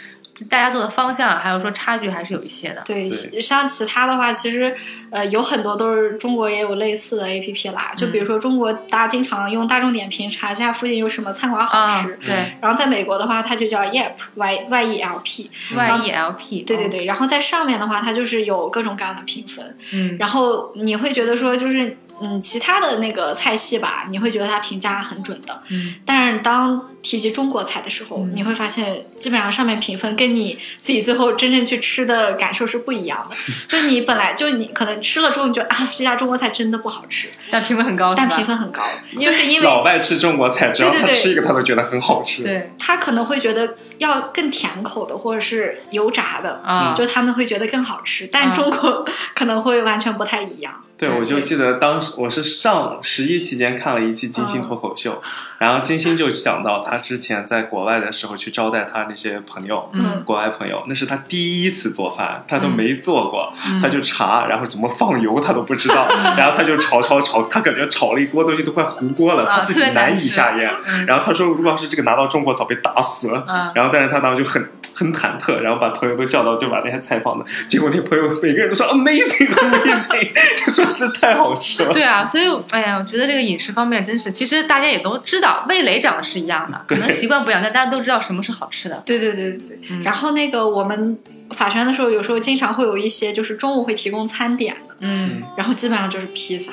大家做的方向还有说差距还是有一些的。对，像其他的话，其实呃有很多都是中国也有类似的 A P P 啦。就比如说中国，大家经常用大众点评查一下附近有什么餐馆好啊吃。，对然后在美国的话，它就叫 Yelp Y Y E L P。，Y E L P，对对，对，然后在上面的话，它就是有各种各样的评分。嗯然后你会觉得说，就是嗯，其他的那个菜系吧，你会觉得它评价很准的。嗯但是当提及中国菜的时候，嗯你会发现，基本上上面评分跟你自己最后真正去吃的感受是不一样的。就你本来就你可能吃了之后，你觉得啊，这家中国菜真的不好吃，但评分很高，但评分很高，就是因为老外吃中国菜，只要他吃一个，他都觉得很好吃。对他可能会觉得要更甜口的，或者是油炸的。啊，就他们会觉得更好吃，但啊中国 可能会完全不太一样。对，我就记得当时我是上十一期间看了一期金星脱口秀，然后金星就讲到他之前在国外的时候去招待他那些朋友，嗯国外朋友，那是他第一次做饭，他都没做过，嗯他就查，然后怎么放油他都不知道，然后他就炒炒炒，他感觉炒了一锅东西都快糊锅了，啊他自己难难以下咽。嗯然后他说，如果要是这个拿到中国，早被打死了。嗯然后，但是他当时就很很忐忑，然后把朋友都叫到，就把那些菜放的，结果那朋友每个人都说 amazing amazing，就说是太好吃了。对啊，所以哎呀，我觉得这个饮食方面真是，其实大家也都知道，味蕾长得是一样的，可能习惯不一样，但大家都知道什么是好吃的。对对对对对。嗯然后那个我们法学院的时候，有时候经常会有一些就是中午会提供餐点的，嗯，然后基本上就是披萨。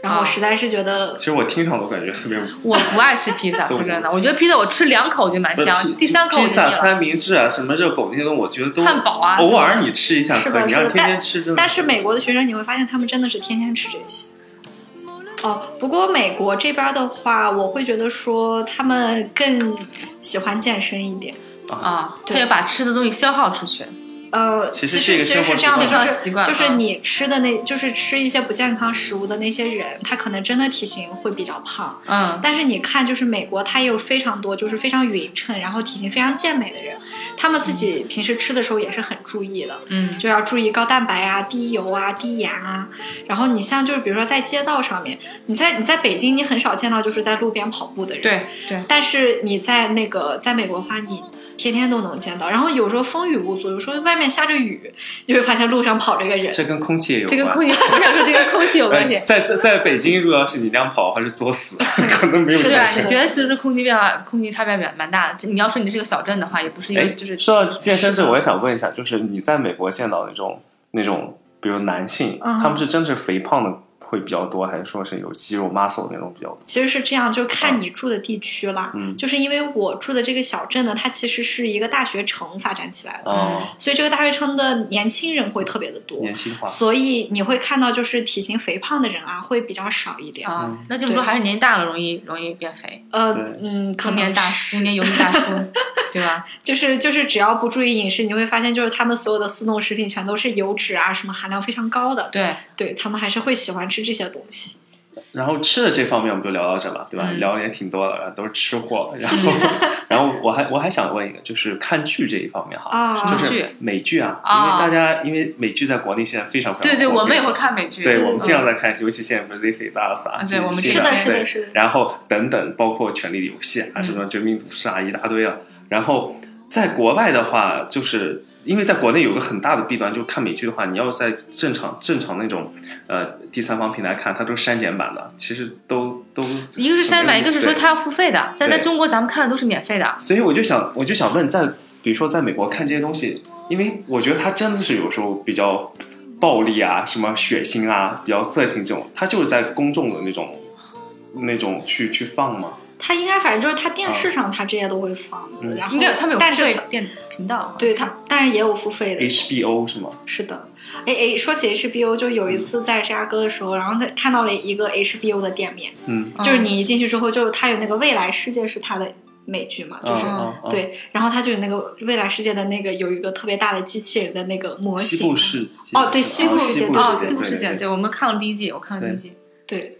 然后我实在是觉得，其实我听上都感觉特别。我不爱吃披萨，说真的，我觉得披萨我吃两口就蛮香，第三口我就披萨、三明治啊，什么热狗那些东西，我觉得都汉堡啊，偶尔你吃一下是的，你要天天吃真的。但是美国的学生你会发现，他们真的是天天吃这些。哦，不过美国这边的话，我会觉得说他们更喜欢健身一点啊，他要把吃的东西消耗出去。呃，其实其实是这样的，就是就是你吃的那，就是吃一些不健康食物的那些人，他可能真的体型会比较胖。嗯，但是你看，就是美国，他也有非常多就是非常匀称，然后体型非常健美的人，他们自己平时吃的时候也是很注意的。嗯，就要注意高蛋白啊、低油啊、低盐啊。然后你像就是比如说在街道上面，你在你在北京，你很少见到就是在路边跑步的人。对对。但是你在那个在美国的话，你。天天都能见到，然后有时候风雨无阻，有时候外面下着雨，你会发现路上跑着个人。这跟空气也有关。这跟空气，我想说这跟空气有关系。在在在北京，如果要是你这样跑，还是作死，可能没有。是的，你觉得是不是空气变化，空气差别蛮蛮大的？你要说你是个小镇的话，也不是一个就是。说到健身，是我也想问一下，就是你在美国见到那种那种，比如男性，他们是真是肥胖的。会比较多，还是说是有肌肉 muscle 那种比较多？其实是这样，就看你住的地区啦。嗯，就是因为我住的这个小镇呢，它其实是一个大学城发展起来的，哦，所以这个大学城的年轻人会特别的多，年轻化。所以你会看到，就是体型肥胖的人啊，会比较少一点。啊，那就是说还是年纪大了容易容易变肥。呃，嗯，中年大中年油腻大叔，对吧？就是就是只要不注意饮食，你会发现，就是他们所有的速冻食品全都是油脂啊，什么含量非常高的。对，对他们还是会喜欢吃这些东西。然后吃的这方面我们就聊到这了，对吧？聊的也挺多了，都是吃货。然后，然后我还我还想问一个，就是看剧这一方面哈，就是美剧啊，因为大家因为美剧在国内现在非常非常对对，我们也会看美剧，对我们经常在看，尤其现在不是 This Is Us 啊，对，我们是的，是的，是的。然后等等，包括《权力的游戏》啊，什么《绝命毒师》啊，一大堆啊。然后在国外的话，就是因为在国内有个很大的弊端，就是看美剧的话，你要在正常正常那种。呃，第三方平台看它都是删减版的，其实都都一个是删减版，一个是说它要付费的。在在中国咱们看的都是免费的。所以我就想，我就想问，在比如说在美国看这些东西，因为我觉得它真的是有时候比较暴力啊，什么血腥啊，比较色情这种，它就是在公众的那种那种去去放吗？它应该反正就是它电视上它这些都会放，然后应该他们有付费电频道，对它，但是也有付费的 HBO 是吗？是的。哎哎，说起 HBO，就有一次在芝加哥的时候，然后他看到了一个 HBO 的店面，嗯，就是你一进去之后，就是他有那个未来世界是他的美剧嘛，就是对，然后他就有那个未来世界的那个有一个特别大的机器人的那个模型，西部世。界，哦，对，西部世界，哦，西部世界，对，我们看了第一季，我看了第一季，对，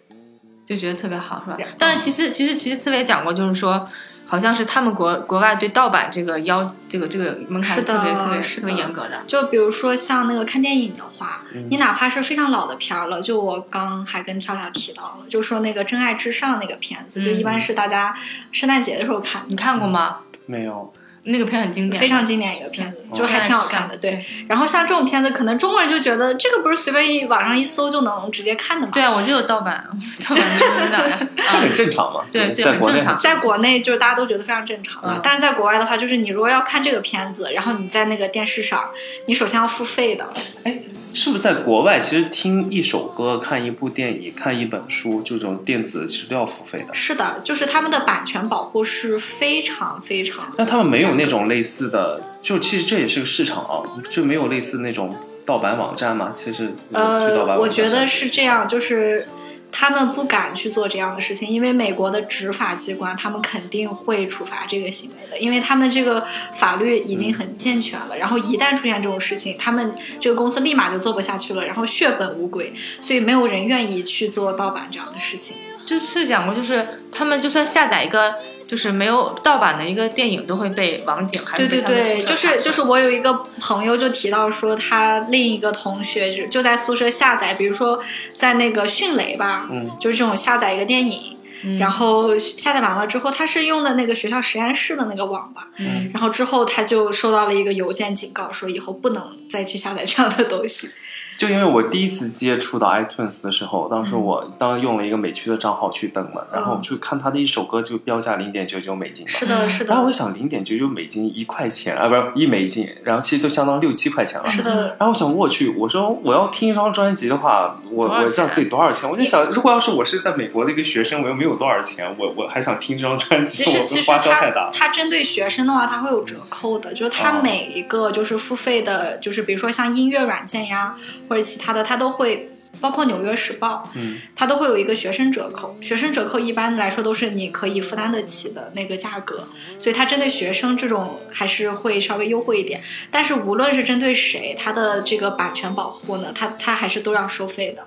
就觉得特别好，是吧？但是其实其实其实思维讲过，就是说。好像是他们国国外对盗版这个要这个这个门槛是特别特别特别严格的。就比如说像那个看电影的话，你哪怕是非常老的片儿了，就我刚还跟跳跳提到了，就说那个《真爱至上》那个片子，就一般是大家圣诞节的时候看。你看过吗？没有。那个片很经典，非常经典一个片子，就还挺好看的。对，然后像这种片子，可能中国人就觉得这个不是随便一网上一搜就能直接看的吗？对啊，我就有盗版，这很正常嘛。对对，很正常。在国内就是大家都觉得非常正常的，但是在国外的话，就是你如果要看这个片子，然后你在那个电视上，你首先要付费的。哎。是不是在国外，其实听一首歌、看一部电影、看一本书，这种电子其实都要付费的。是的，就是他们的版权保护是非常非常。那他们没有那种类似的，就其实这也是个市场啊，就没有类似那种盗版网站吗？其实呃，我觉得是这样，就是。他们不敢去做这样的事情，因为美国的执法机关他们肯定会处罚这个行为的，因为他们这个法律已经很健全了。然后一旦出现这种事情，他们这个公司立马就做不下去了，然后血本无归，所以没有人愿意去做盗版这样的事情。就是讲过，就是他们就算下载一个。就是没有盗版的一个电影都会被网警还是对对对，就是就是我有一个朋友就提到说，他另一个同学就就在宿舍下载，比如说在那个迅雷吧，嗯，就是这种下载一个电影，然后下载完了之后，他是用的那个学校实验室的那个网吧，嗯，然后之后他就收到了一个邮件警告，说以后不能再去下载这样的东西。就因为我第一次接触到 iTunes 的时候，当时我当时用了一个美区的账号去登了，然后我就看他的一首歌就标价零点九九美金嘛，是的，是的。然后我，想零点九九美金一块钱啊，不是一美金，然后其实都相当六七块钱了。是的，然后我想，我去，我说我要听一张专辑的话，我我这样钱对多少钱？我就想，如果要是我是在美国的一个学生，我又没有多少钱，我我还想听这张专辑，其实其实我花销太大。它了。它针对学生的话，它会有折扣的，就是它哦每一个就是付费的，就是比如说像音乐软件呀或者其他的，它都会。包括《纽约时报》，嗯，它都会有一个学生折扣。学生折扣一般来说都是你可以负担得起的那个价格，所以它针对学生这种还是会稍微优惠一点。但是无论是针对谁，它的这个版权保护呢，它它还是都要收费的。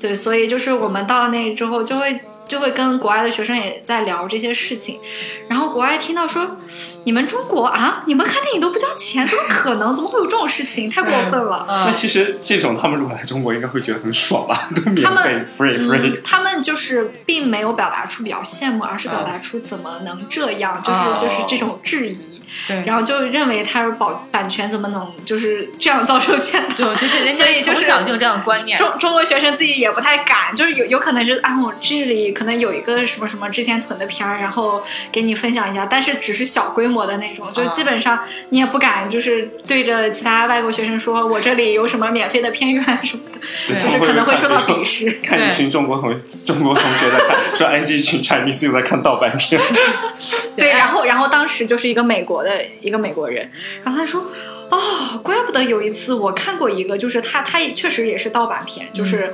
对，所以就是我们到了那之后，就会就会跟国外的学生也在聊这些事情，然后国外听到说，你们中国啊，你们看电影都不交钱，怎么可能？怎么会有这种事情？太过分了。那其实这种他们如果来中国，应该会觉得很爽吧？都免他们费 free 嗯 free。，他们就是并没有表达出比较羡慕，而是表达出怎么能这样，就是、哦就是这种质疑，对，然后就认为他是保版权怎么能就是这样遭受践踏。就就是人所以就是家从小就有这样的观念，中中国学生自己也不太敢，就是有有可能是啊，我这里可能有一个什么什么之前存的片儿，然后给你分享一下，但是只是小规模的那种，就基本上你也不敢就是对着其他外国学生说我这里有什么免费的片源什么的，就是可能会受到鄙视。看一群中国同中国同学在看，说安吉群 Chinese 又在看盗版片，对，哎然后然后当时就是一个美国的一个美国人，然后他说。哦，怪不得有一次我看过一个，就是他他也确实也是盗版片，就是，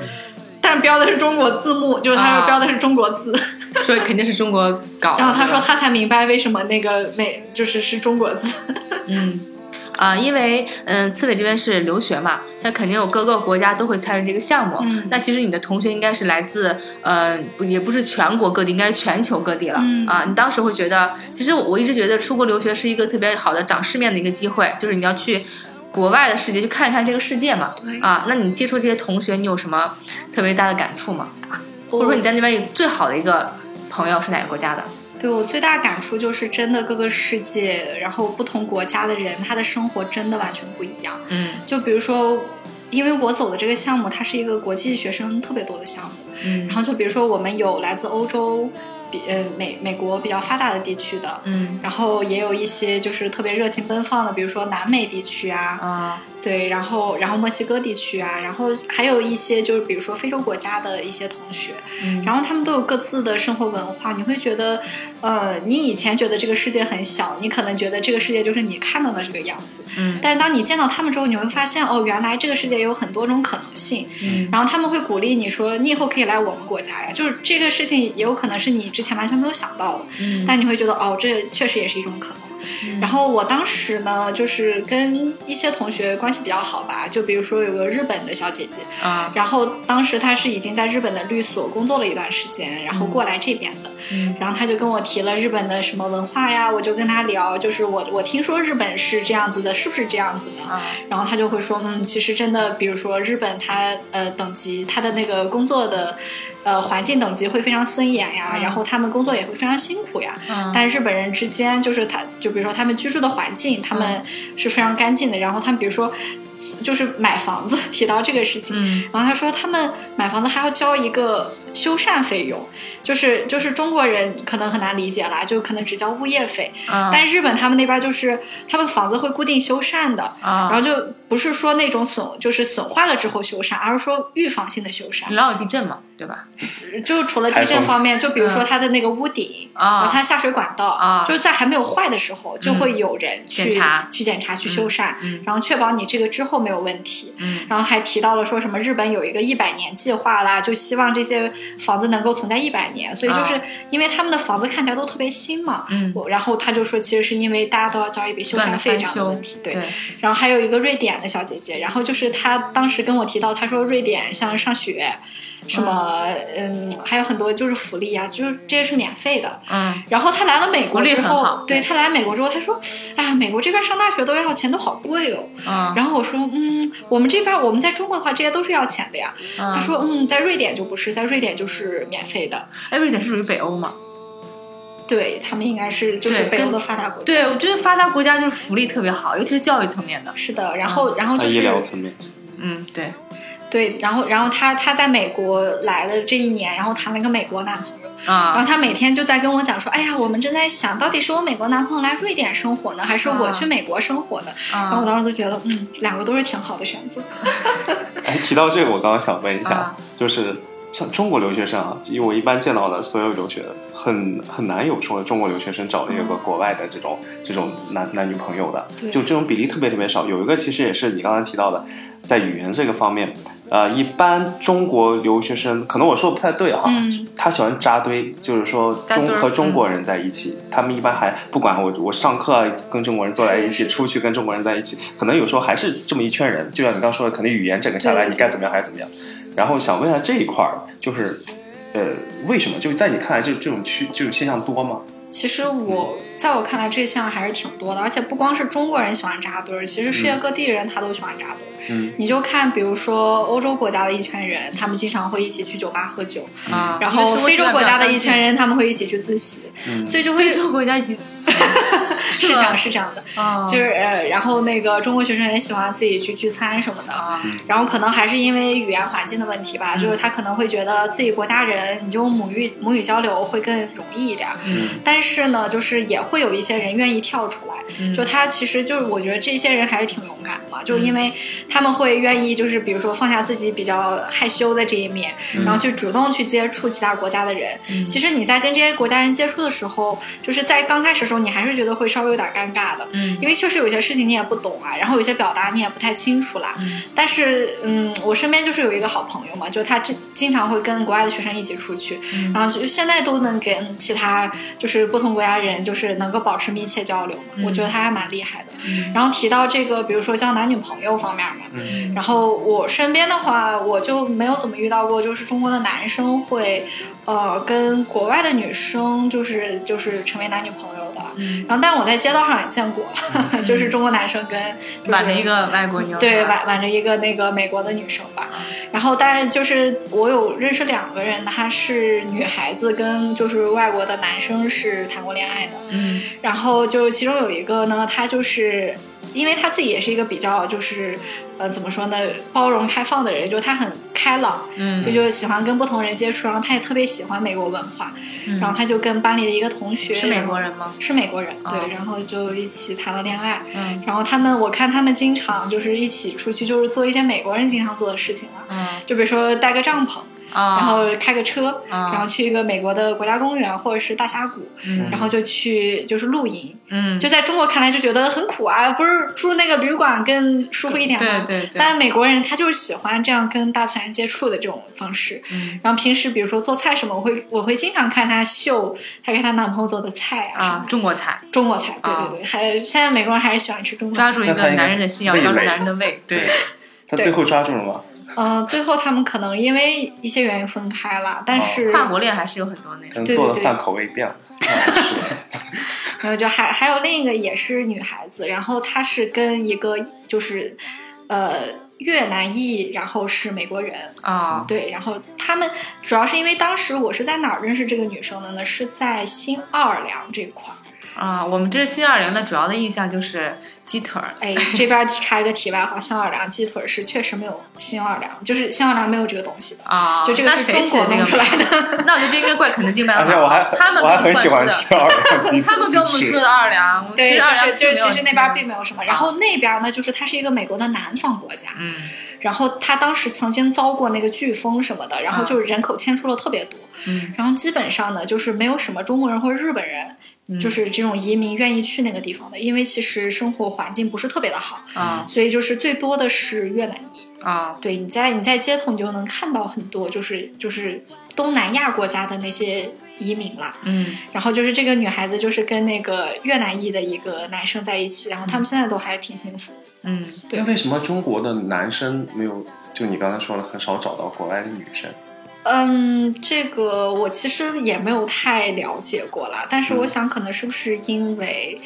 但标的是中国字幕，就是他啊说标的是中国字，所以肯定是中国搞，然后他说他才明白为什么那个美就是是中国字。嗯。啊、因为嗯，刺猬这边是留学嘛，他肯定有各个国家都会参与这个项目。嗯那其实你的同学应该是来自呃，也不是全国各地，应该是全球各地了。嗯啊，你当时会觉得，其实我一直觉得出国留学是一个特别好的长世面的一个机会，就是你要去国外的世界去看一看这个世界嘛。对啊，那你接触这些同学，你有什么特别大的感触吗？啊或者说你在那边有最好的一个朋友是哪个国家的？对我最大感触就是，真的各个世界，然后不同国家的人，他的生活真的完全不一样。嗯就比如说，因为我走的这个项目，它是一个国际学生特别多的项目，嗯。然后就比如说我们有来自欧洲，比呃美美国比较发达的地区的，嗯。然后也有一些就是特别热情奔放的，比如说南美地区啊，啊。对，然后然后墨西哥地区啊，然后还有一些就是比如说非洲国家的一些同学，嗯。然后他们都有各自的生活文化，你会觉得，呃，你以前觉得这个世界很小，你可能觉得这个世界就是你看到的这个样子，嗯。但是当你见到他们之后，你会发现，哦，原来这个世界有很多种可能性，嗯。然后他们会鼓励你说，你以后可以来我们国家呀，就是这个事情也有可能是你之前完全没有想到的，嗯但你会觉得，哦，这确实也是一种可能。然后我当时呢，就是跟一些同学关系比较好吧，就比如说有个日本的小姐姐，啊然后当时她是已经在日本的律所工作了一段时间，然后过来这边的，嗯然后她就跟我提了日本的什么文化呀，我就跟她聊，就是我我听说日本是这样子的，是不是这样子的？啊然后她就会说，嗯，其实真的，比如说日本它呃等级，它的那个工作的。呃，环境等级会非常森严呀，嗯然后他们工作也会非常辛苦呀。嗯但是日本人之间，就是他，就比如说他们居住的环境，他们是非常干净的。然后他们比如说，就是买房子，提到这个事情，嗯然后他说他们买房子还要交一个修缮费用，就是就是中国人可能很难理解啦，就可能只交物业费，啊但日本他们那边就是他们房子会固定修缮的，啊然后就不是说那种损就是损坏了之后修缮，而是说预防性的修缮。老有地震嘛，对吧？就除了地震方面，就比如说嗯它的那个屋顶。然啊后它下水管道啊就是在还没有坏的时候，就会有人去检查去检查、去修缮，嗯然后确保你这个之后没有问题。嗯然后还提到了说什么日本有一个一百年计划啦，就希望这些房子能够存在一百年，所以就是啊因为他们的房子看起来都特别新嘛。嗯，我然后他就说，其实是因为大家都要交一笔修缮费这样的问题，对。对然后还有一个瑞典的小姐姐，然后就是她当时跟我提到，她说瑞典像上学，什么嗯还有很多就是福利啊，就是这些是免费的。嗯然后他来了美国之后，对对她来美国之后，他说，哎呀，美国这边上大学都要钱，都好贵哦。嗯然后我说，嗯，我们这边我们在中国的话，这些都是要钱的呀。嗯，他说，嗯，在瑞典就不是，在瑞典就是免费的。哎，瑞典是属于北欧嘛？对他们应该是就是北欧的发达国家。对，我觉得发达国家就是福利特别好，尤其是教育层面的。是的。然后，然后就是疗层面，嗯，对，对，然后然后她她在美国来的这一年，然后谈了一个美国男朋友。啊然后啊，她每天就在跟我讲说：“哎呀，我们正在想，到底是我美国男朋友来瑞典生活呢，还是我啊去美国生活呢？”然后我啊当时就觉得，嗯，两个都是挺好的选择。哎，提到这个，我刚刚想问一下，啊就是像中国留学生啊，因为我一般见到的所有留学很很难有说中国留学生找一个国外的这种、这种男男女朋友的，对。就这种比例特别特别少。有一个其实也是你刚才提到的，在语言这个方面，呃，一般中国留学生可能我说的不太对哈，嗯他喜欢扎堆，就是说中和中国人在一起，他们一般还不管我我上课跟中国人坐在一起，出去跟中国人在一起，可能有时候还是这么一圈人，就像你刚说的，可能语言整个下来你该怎么样还是怎么样。然后想问一下这一块儿，就是呃，为什么？就在你看来，这这种区这种现象多吗？其实我在我看来，这项还是挺多的，而且不光是中国人喜欢扎堆儿，其实世界各地人他都喜欢扎堆儿。嗯，你就看，比如说欧洲国家的一圈人，他们经常会一起去酒吧喝酒，啊，然后非洲国家的一圈人，他们会一起去自习，嗯。所以就会非洲国家一起 是这样是这样的，啊，就是呃，然后那个中国学生也喜欢自己去聚餐什么的。啊，然后可能还是因为语言环境的问题吧，就是他可能会觉得自己国家人，你就母语母语交流会更容易一点儿。嗯。但是呢，就是也会有一些人愿意跳出来，嗯。就他其实就是我觉得这些人还是挺勇敢的嘛，就是因为他们会愿意就是比如说放下自己比较害羞的这一面，然后去主动去接触其他国家的人。嗯其实你在跟这些国家人接触的时候，就是在刚开始的时候，你还是觉得会稍微有点尴尬的。嗯因为确实有些事情你也不懂啊，然后有些表达你也不太清楚啦。嗯但是，嗯，我身边就是有一个好朋友嘛，就他经经常会跟国外的学生一起出去，嗯然后就现在都能跟其他就是不同国家人就是能够保持密切交流我觉得他还蛮厉害的。嗯。然后提到这个，比如说交男女朋友方面嘛，嗯。然后我身边的话，我就没有怎么遇到过，就是中国的男生会，呃，跟国外的女生就是就是成为男女朋友然后，但是我在街道上也见过，就是中国男生跟、就是、挽着一个外国妞，对挽挽着一个那个美国的女生吧。然后，但是就是我有认识两个人，她是女孩子跟就是外国的男生是谈过恋爱的。嗯然后就其中有一个呢，他就是因为他自己也是一个比较就是呃怎么说呢，包容开放的人，就他很开朗，嗯，所以就喜欢跟不同人接触，然后他也特别喜欢美国文化，嗯然后他就跟班里的一个同学是美国人吗？是美国人，哦对，然后就一起谈了恋爱。嗯然后他们，我看他们经常就是一起出去，就是做一些美国人经常做的事情嘛，嗯就比如说带个帐篷，啊，然后开个车，啊然后去一个美国的国家公园或者是大峡谷，嗯然后就去就是露营。嗯，就在中国看来就觉得很苦啊，不是住那个旅馆更舒服一点吗？对对对但美国人他就是喜欢这样跟大自然接触的这种方式。嗯然后平时比如说做菜什么，我会我会经常看她秀她跟她男朋友做的菜啊什么啊，中国菜，中国菜，对啊对对，还现在美国人还是喜欢吃中国菜。抓住一个男人的心，要抓住男人的胃，对，他最后抓住了吗？嗯、最后他们可能因为一些原因分开了，但是、跨国恋还是有很多那种，可能对对做的饭口味变了。啊是然后就还还有另一个也是女孩子，然后她是跟一个就是呃越南裔，然后是美国人，啊，对，然后他们主要是因为当时我是在哪儿认识这个女生的呢？是在新奥尔良这块儿。啊，我们这新奥尔良的主要的印象就是鸡腿儿，哎，这边插一个题外话，新奥尔良鸡腿是确实没有新奥尔良，就是新奥尔良没有这个东西的，啊，就这个那是中国弄出来。的。那我觉得这应该怪肯德基麦而且当劳，我还他们我很喜欢灌输的吃奥尔良鸡 他们给我们说的奥尔良，对，奥尔就是就其实那边并没有什么，然啊后那边呢，就是它是一个美国的南方国家，嗯然后它当时曾经遭过那个飓风什么的，然后啊就是人口迁出了特别多，嗯然后基本上呢，就是没有什么中国人或者日本人，嗯就是这种移民愿意去那个地方的，因为其实生活环境不是特别的好，啊所以就是最多的是越南裔。啊对，你在你在街头你就能看到很多，就是就是东南亚国家的那些移民了。嗯然后就是这个女孩子就是跟那个越南裔的一个男生在一起，然后他们现在都还挺幸福。嗯那为什么中国的男生没有？就你刚才说了，很少找到国外的女生。嗯，这个我其实也没有太了解过啦，但是我嗯想可能是不是因为。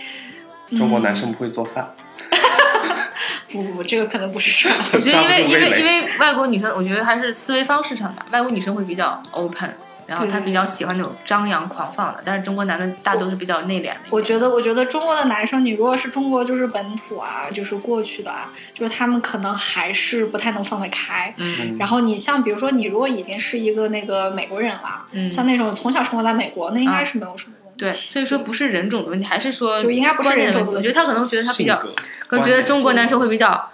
中国男嗯生不会做饭，不不不，这个可能不是这样。我觉得因为 因为因为外国女生，我觉得还是思维方式上的，外国女生会比较 open，然后他比较喜欢那种张扬狂放的，但是中国男的大都是比较内敛的。我觉得，我觉得中国的男生，你如果是中国就是本土啊，就是过去的啊，就是他们可能还是不太能放得开。嗯然后你像比如说，你如果已经是一个那个美国人了，嗯像那种从小生活在美国，那应该是没有什么问题。对，所以说不是人种的问题，还是说就应该不是。人种的问题我觉得他可能觉得他比较，可能觉得中国男生会比较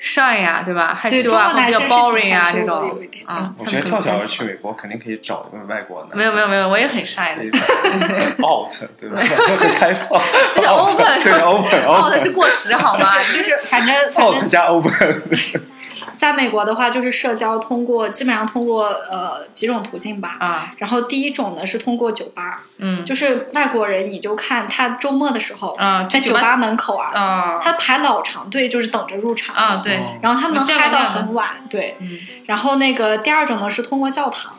shy 呀、对吧？害羞啊，或比较 boring 啊这种。啊。我觉得跳跳去美国肯定可以找一个外国男，没有没有没有，我也很 shy 的。out，对吧？很开放，那叫 open，对 open out 是过时好吗？就是就是，反正 out 加 open，在美国的话，就是社交通过基本上通过呃几种途径吧。啊，然后第一种呢是通过酒吧，嗯，就是外国人你就看他周末的时候，啊在酒吧门口啊，啊。他排老长队，就是等着入场。啊，对，哦。然后他们能嗨到很晚，对。嗯。然后那个第二种呢是通过教堂，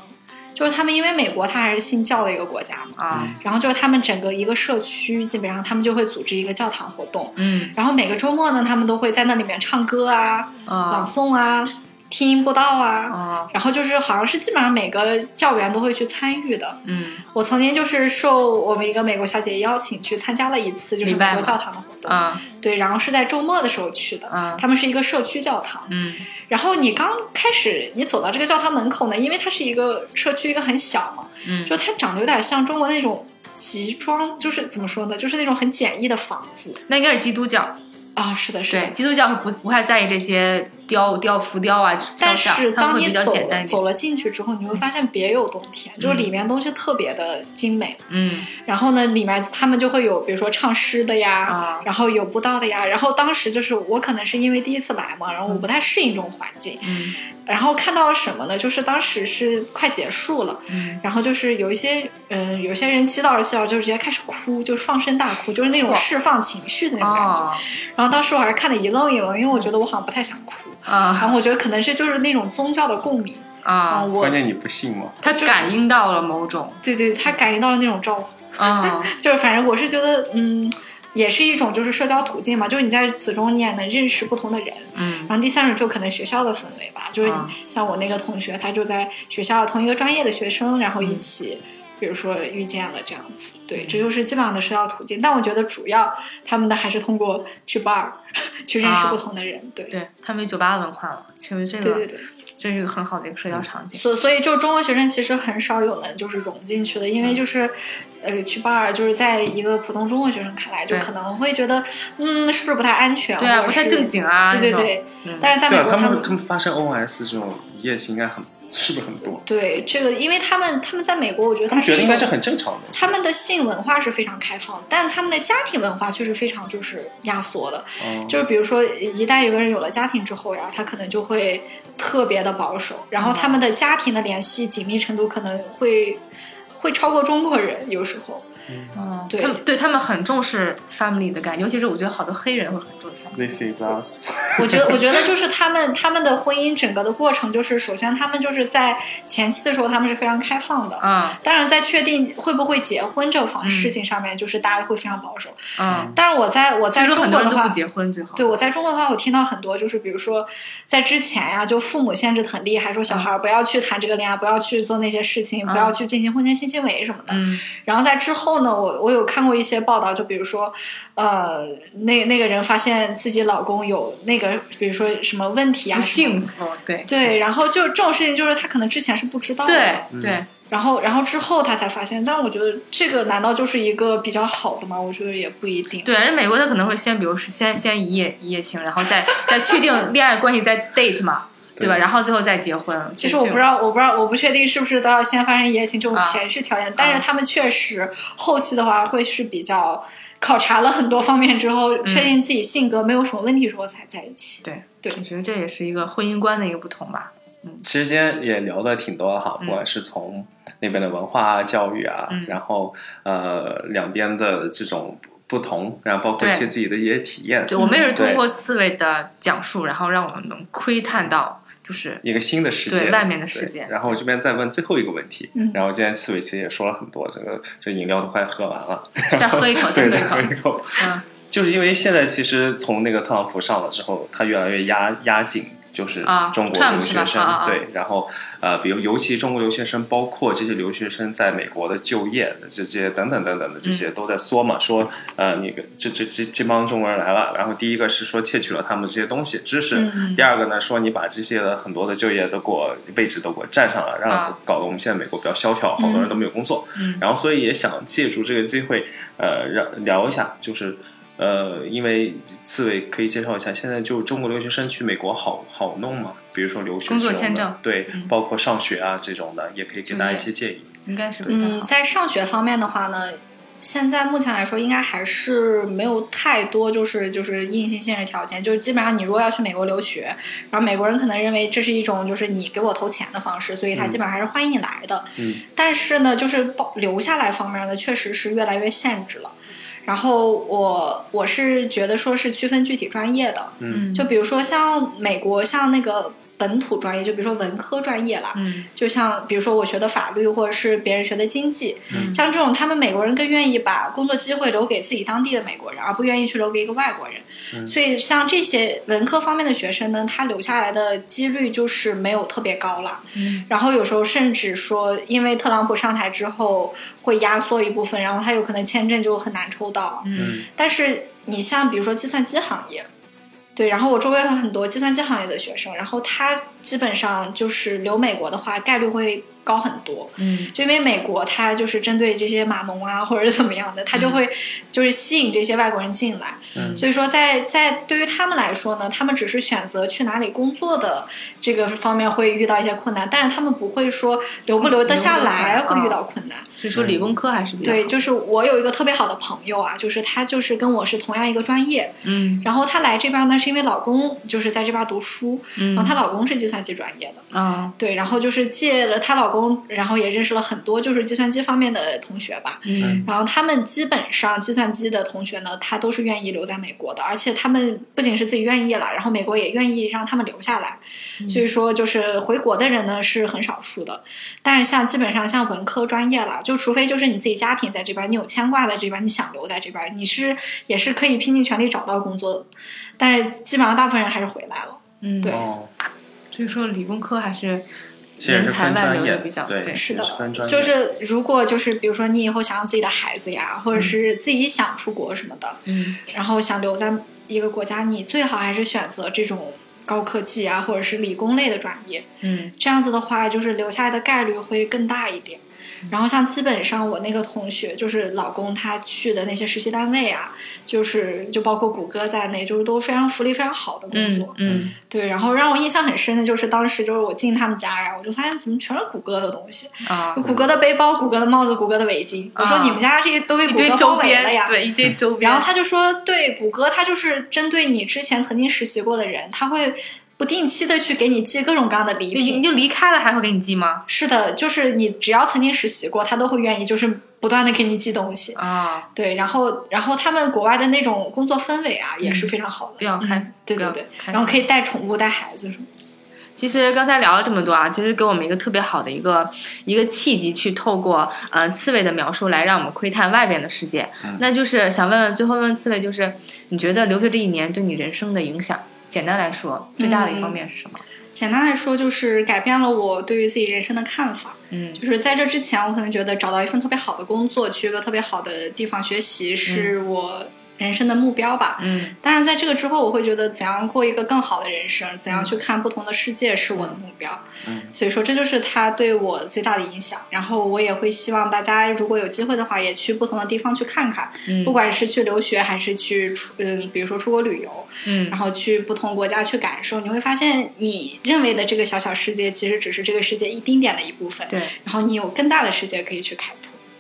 就是他们因为美国它还是信教的一个国家嘛，啊，然后就是他们整个一个社区基本上他们就会组织一个教堂活动，嗯然后每个周末呢他们都会在那里面唱歌啊、朗啊诵啊、听音布道啊。啊，然后就是好像是基本上每个教员都会去参与的。嗯我曾经就是受我们一个美国小姐姐邀请去参加了一次，就是美国教堂的活动。啊对，然后是在周末的时候去的。嗯他们是一个社区教堂，嗯然后你刚开始你走到这个教堂门口呢，因为它是一个社区，一个很小嘛，嗯，就它长得有点像中国那种集装，就是怎么说呢，就是那种很简易的房子那应该是基督教，啊。是的，是对，的。基督教是不不太在意这些雕雕浮雕啊，但是当你走走了进去之后，你会发现别有洞天，就是里面东西特别的精美。嗯然后呢，里面他们就会有，比如说唱诗的呀，啊然后有布道的呀。然后当时就是我可能是因为第一次来嘛，然后我不太适应这种环境，嗯然后看到了什么呢？就是当时是快结束了，嗯然后就是有一些嗯、有些人祈祷着祈祷就直接开始哭，就是放声大哭，就是那种释放情绪的那种感觉。哦然后当时我还看的一愣一愣，因为我觉得我好像不太想哭，然啊后我觉得可能是就是那种宗教的共鸣啊，我关键你不信吗？他感应到了某种对对，他感应到了那种召唤。啊 就是反正我是觉得，嗯，也是一种就是社交途径嘛，就是你在此中你也能认识不同的人。嗯然后第三种就可能学校的氛围吧，就是嗯像我那个同学，他就在学校同一个专业的学生，然后一起。比如说遇见了这样子，对，这就是基本上的社交途径。但我觉得主要他们的还是通过去 bar 去认识啊不同的人，对，对他们有酒吧文化了，其实这个对对对。这是一个很好的一个社交场景。所所以就中国学生其实很少有能就是融进去的，因为就是，呃，去 bar 就是在一个普通中国学生看来，就可能会觉得，嗯，是不是不太安全？对啊，不太正经啊，对对对，嗯但是在美国他们他们他们发生 OS 这种一夜情应该很是不是很多？对这个，因为他们他们在美国，我觉得他们觉得应该是很正常的。他们的性文化是非常开放，但他们的家庭文化却是非常就是压缩的。嗯就是比如说，一旦有个人有了家庭之后呀，他可能就会特别的保守，然后他们的家庭的联系紧密程度可能会会超过中国人，有时候。嗯，对他们对他们很重视 family 的概念，尤其是我觉得好多黑人会很重视 family。This is us。我觉得，我觉得就是他们他们的婚姻整个的过程，就是首先他们就是在前期的时候，他们是非常开放的。嗯当然，在确定会不会结婚这方嗯事情上面，就是大家会非常保守。嗯，但是我在我在中国的话结婚最好。对我在中国的话，我听到很多就是比如说在之前呀，就父母限制的很厉害，说小孩儿不要去谈这个恋爱，不要去做那些事情，不要去进行婚前性行为什么的。嗯然后在之后呢，我我有看过一些报道，就比如说，呃，那那个人发现自己老公有那个，比如说什么问题啊，不幸福，对对，然后就这种事情，就是他可能之前是不知道的，对对，然后然后之后他才发现，但我觉得这个难道就是一个比较好的吗？我觉得也不一定。对，人美国他可能会先，比如是先先一夜一夜情，然后再再确定恋爱关系，再 date 嘛，对吧？然后最后再结婚。其实我不知道，我不知道，我不确定是不是都要先发生一夜情这种啊前序条件，但是他们确实后期的话会是比较考察了很多方面之后，确定自己性格没有什么问题之后才在一起。对对我觉得这也是一个婚姻观的一个不同吧。嗯其实今天也聊的挺多的哈，嗯不管是从那边的文化啊、教育啊，嗯然后呃两边的这种不同，然后包括一些自己的一些体验，就我们也是通过刺猬的讲述，然后让我们能窥探到，就是一个新的世界，对外面的世界。然后我这边再问最后一个问题，嗯。然后今天刺猬其实也说了很多，这个这饮料都快喝完了，再喝一口，再对，喝一口。再喝一口。嗯。就是因为现在其实从那个特朗普上了之后，他越来越压压紧就是啊中国留学生，对，然后呃，比如尤其中国留学生，包括这些留学生在美国的就业的这些等等等等的这嗯。些都在说嘛，说呃，那个这这这这帮中国人来了，然后第一个是说窃取了他们这些东西知识，嗯第二个呢说你把这些的很多的就业都给我位置都给我占上了，让啊。搞得我们现在美国比较萧条，好多人都没有工作，嗯。然后所以也想借助这个机会，呃，让聊一下，就是。呃，因为刺猬可以介绍一下，现在就中国留学生去美国好好弄嘛？比如说留学工作签证对，嗯包括上学啊这种的，也可以给大家一些建议。应该是不太嗯，在上学方面的话呢，现在目前来说应该还是没有太多就是就是硬性限制条件，就是基本上你如果要去美国留学，然后美国人可能认为这是一种就是你给我投钱的方式，所以他嗯基本上还是欢迎你来的。嗯但是呢，就是保留下来方面呢，确实是越来越限制了。然后我我是觉得说是区分具体专业的，嗯。就比如说像美国像那个本土专业，就比如说文科专业啦，嗯就像比如说我学的法律，或者是别人学的经济，嗯像这种他们美国人更愿意把工作机会留给自己当地的美国人，而不愿意去留给一个外国人。嗯所以像这些文科方面的学生呢，他留下来的几率就是没有特别高了。嗯然后有时候甚至说，因为特朗普上台之后会压缩一部分，然后他有可能签证就很难抽到。嗯但是你像比如说计算机行业，对，然后我周围有很多计算机行业的学生，然后他基本上就是留美国的话，概率会高很多。嗯就因为美国它就是针对这些码农啊或者怎么样的，它就会就是吸引这些外国人进来。嗯所以说在在对于他们来说呢，他们只是选择去哪里工作的这个方面会遇到一些困难，但是他们不会说留不留得下来会遇到困难。所以说理工科还是比较对，就是我有一个特别好的朋友啊，就是他就是跟我是同样一个专业，嗯然后她来这边呢是因为老公就是在这边读书，嗯然后她老公是计算机专业的。啊对，然后就是借了她老公，然后也认识了很多就是计算机方面的同学吧。嗯然后他们基本上计算机的同学呢，他都是愿意留在美国的，而且他们不仅是自己愿意了，然后美国也愿意让他们留下来。所以说，就是回国的人呢是很少数的。但是像基本上像文科专业了，就除非就是你自己家庭在这边，你有牵挂在这边，你想留在这边，你是也是可以拼尽全力找到工作的。但是基本上大部分人还是回来了。嗯对哦，所以说理工科还是人才外流的比较对，对是的就是如果就是比如说你以后想让自己的孩子呀，或者是自己想出国什么的，嗯然后想留在一个国家，你最好还是选择这种高科技啊，或者是理工类的专业。嗯这样子的话，就是留下来的概率会更大一点。然后像基本上我那个同学，就是老公他去的那些实习单位啊，就是就包括谷歌在内，就是都非常福利非常好的工嗯作。嗯对，然后让我印象很深的就是当时就是我进他们家呀，我就发现怎么全是谷歌的东西，啊就，谷歌的背包、谷歌的帽子、谷歌的围巾。我说啊你们家这些都被谷歌包周围了呀。对一堆周边，然后他就说，对，谷歌它就是针对你之前曾经实习过的人，他会不定期的去给你寄各种各样的礼品。你你就离开了还会给你寄吗？是的，就是你只要曾经实习过，他都会愿意就是不断的给你寄东西。啊，对，然后然后他们国外的那种工作氛围啊，也是非常好的。比较开嗯，对对对，然后可以带宠物、带孩子什么的。其实刚才聊了这么多啊，其实给我们一个特别好的一个一个契机，去透过呃刺猬的描述来让我们窥探外边的世界。嗯那就是想问问，最后问问刺猬，就是你觉得留学这一年对你人生的影响，简单来说，最大的一方面是什么？简单来说，就是改变了我对于自己人生的看法。嗯就是在这之前，我可能觉得找到一份特别好的工作，去一个特别好的地方学习是我人生的目标吧。嗯当然，在这个之后，我会觉得怎样过一个更好的人生，怎样去看不同的世界是我的目标。嗯，所以说这就是他对我最大的影响。然后我也会希望大家如果有机会的话，也去不同的地方去看看，嗯不管是去留学还是去出，嗯，比如说出国旅游，嗯然后去不同国家去感受，你会发现你认为的这个小小世界，其实只是这个世界一丁点的一部分。对，然后你有更大的世界可以去开拓。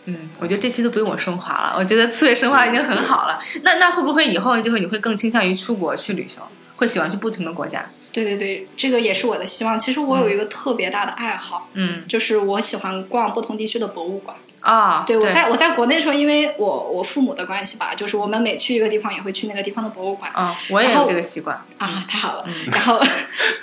嗯，我觉得这期都不用我升华了，我觉得刺猬升华已经很好了。那那会不会以后就是你会更倾向于出国去旅行，会喜欢去不同的国家？对对对，这个也是我的希望。其实我有一个特别大的爱好，嗯就是我喜欢逛不同地区的博物馆。啊，对我在我在国内的时候，因为我我父母的关系吧，就是我们每去一个地方也会去那个地方的博物馆。啊，我也有这个习惯。啊，太好了！嗯然后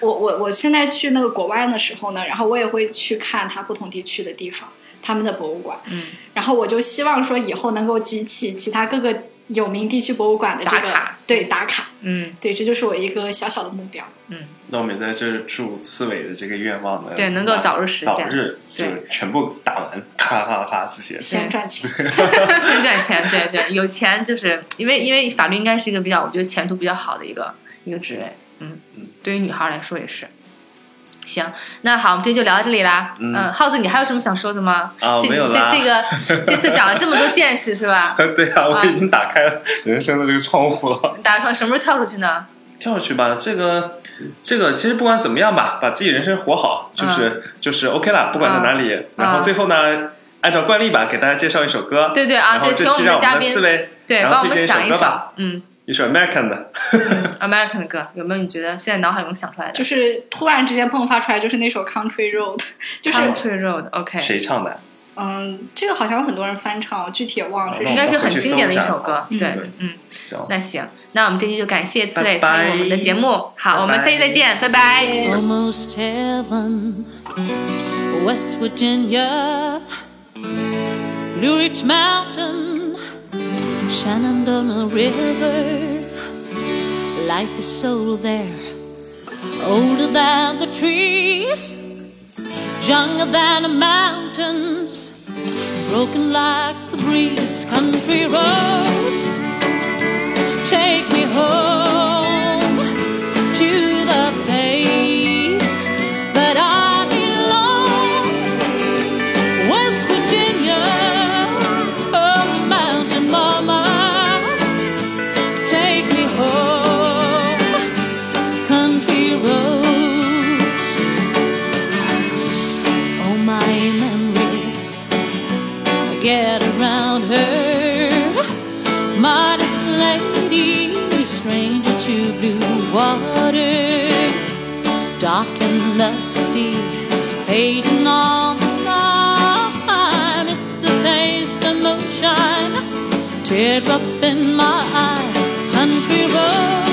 我我我现在去那个国外的时候呢，然后我也会去看它不同地区的地方，他们的博物馆。嗯。然后我就希望说以后能够集齐其他各个有名地区博物馆的这个打卡。对打卡，嗯，对，这就是我一个小小的目标。嗯。那我们在这祝刺猬的这个愿望呢，对能够早日实现。早日就全部打完，咔咔咔这些。先赚钱，先赚钱，对对，有钱就是因为因为法律应该是一个比较，我觉得前途比较好的一个一个职位，嗯。嗯，对于女孩来说也是。行，那好，我们这就聊到这里啦。嗯耗子，你还有什么想说的吗？这啊没有啦这这个 这次长了这么多见识是吧？对啊，我已经打开了人生的这个窗户了。打算什么时候跳出去呢？跳出去吧，这个这个其实不管怎么样吧，把自己人生活好，就是、就是 OK 啦，不管在哪里。然后最后呢，按照惯例吧，给大家介绍一首歌。对对啊，对，请我这期让我们的嘉宾对帮我们想一首嗯一首 American 的。，American 的歌有没有？你觉得现在脑海中想出来的？就是突然之间迸发出来，就是那首《Country Road》，就是 Country Road，OK，谁唱的？嗯，这个好像有很多人翻唱，我具体也忘了。应该是很经典的一首歌。嗯对对，嗯，行，那行，那我们这期就感谢刺猬参与我们的节目。好，我们下期再见，拜拜。Almost heaven, West Virginia, Blue Ridge Mountain, Shenandoah River. Life is so there, older than the trees, younger than the mountains, broken like the breeze. Country roads, take me home fading on the sky. Miss the taste of moonshine, teardrop in my eye. Country roads,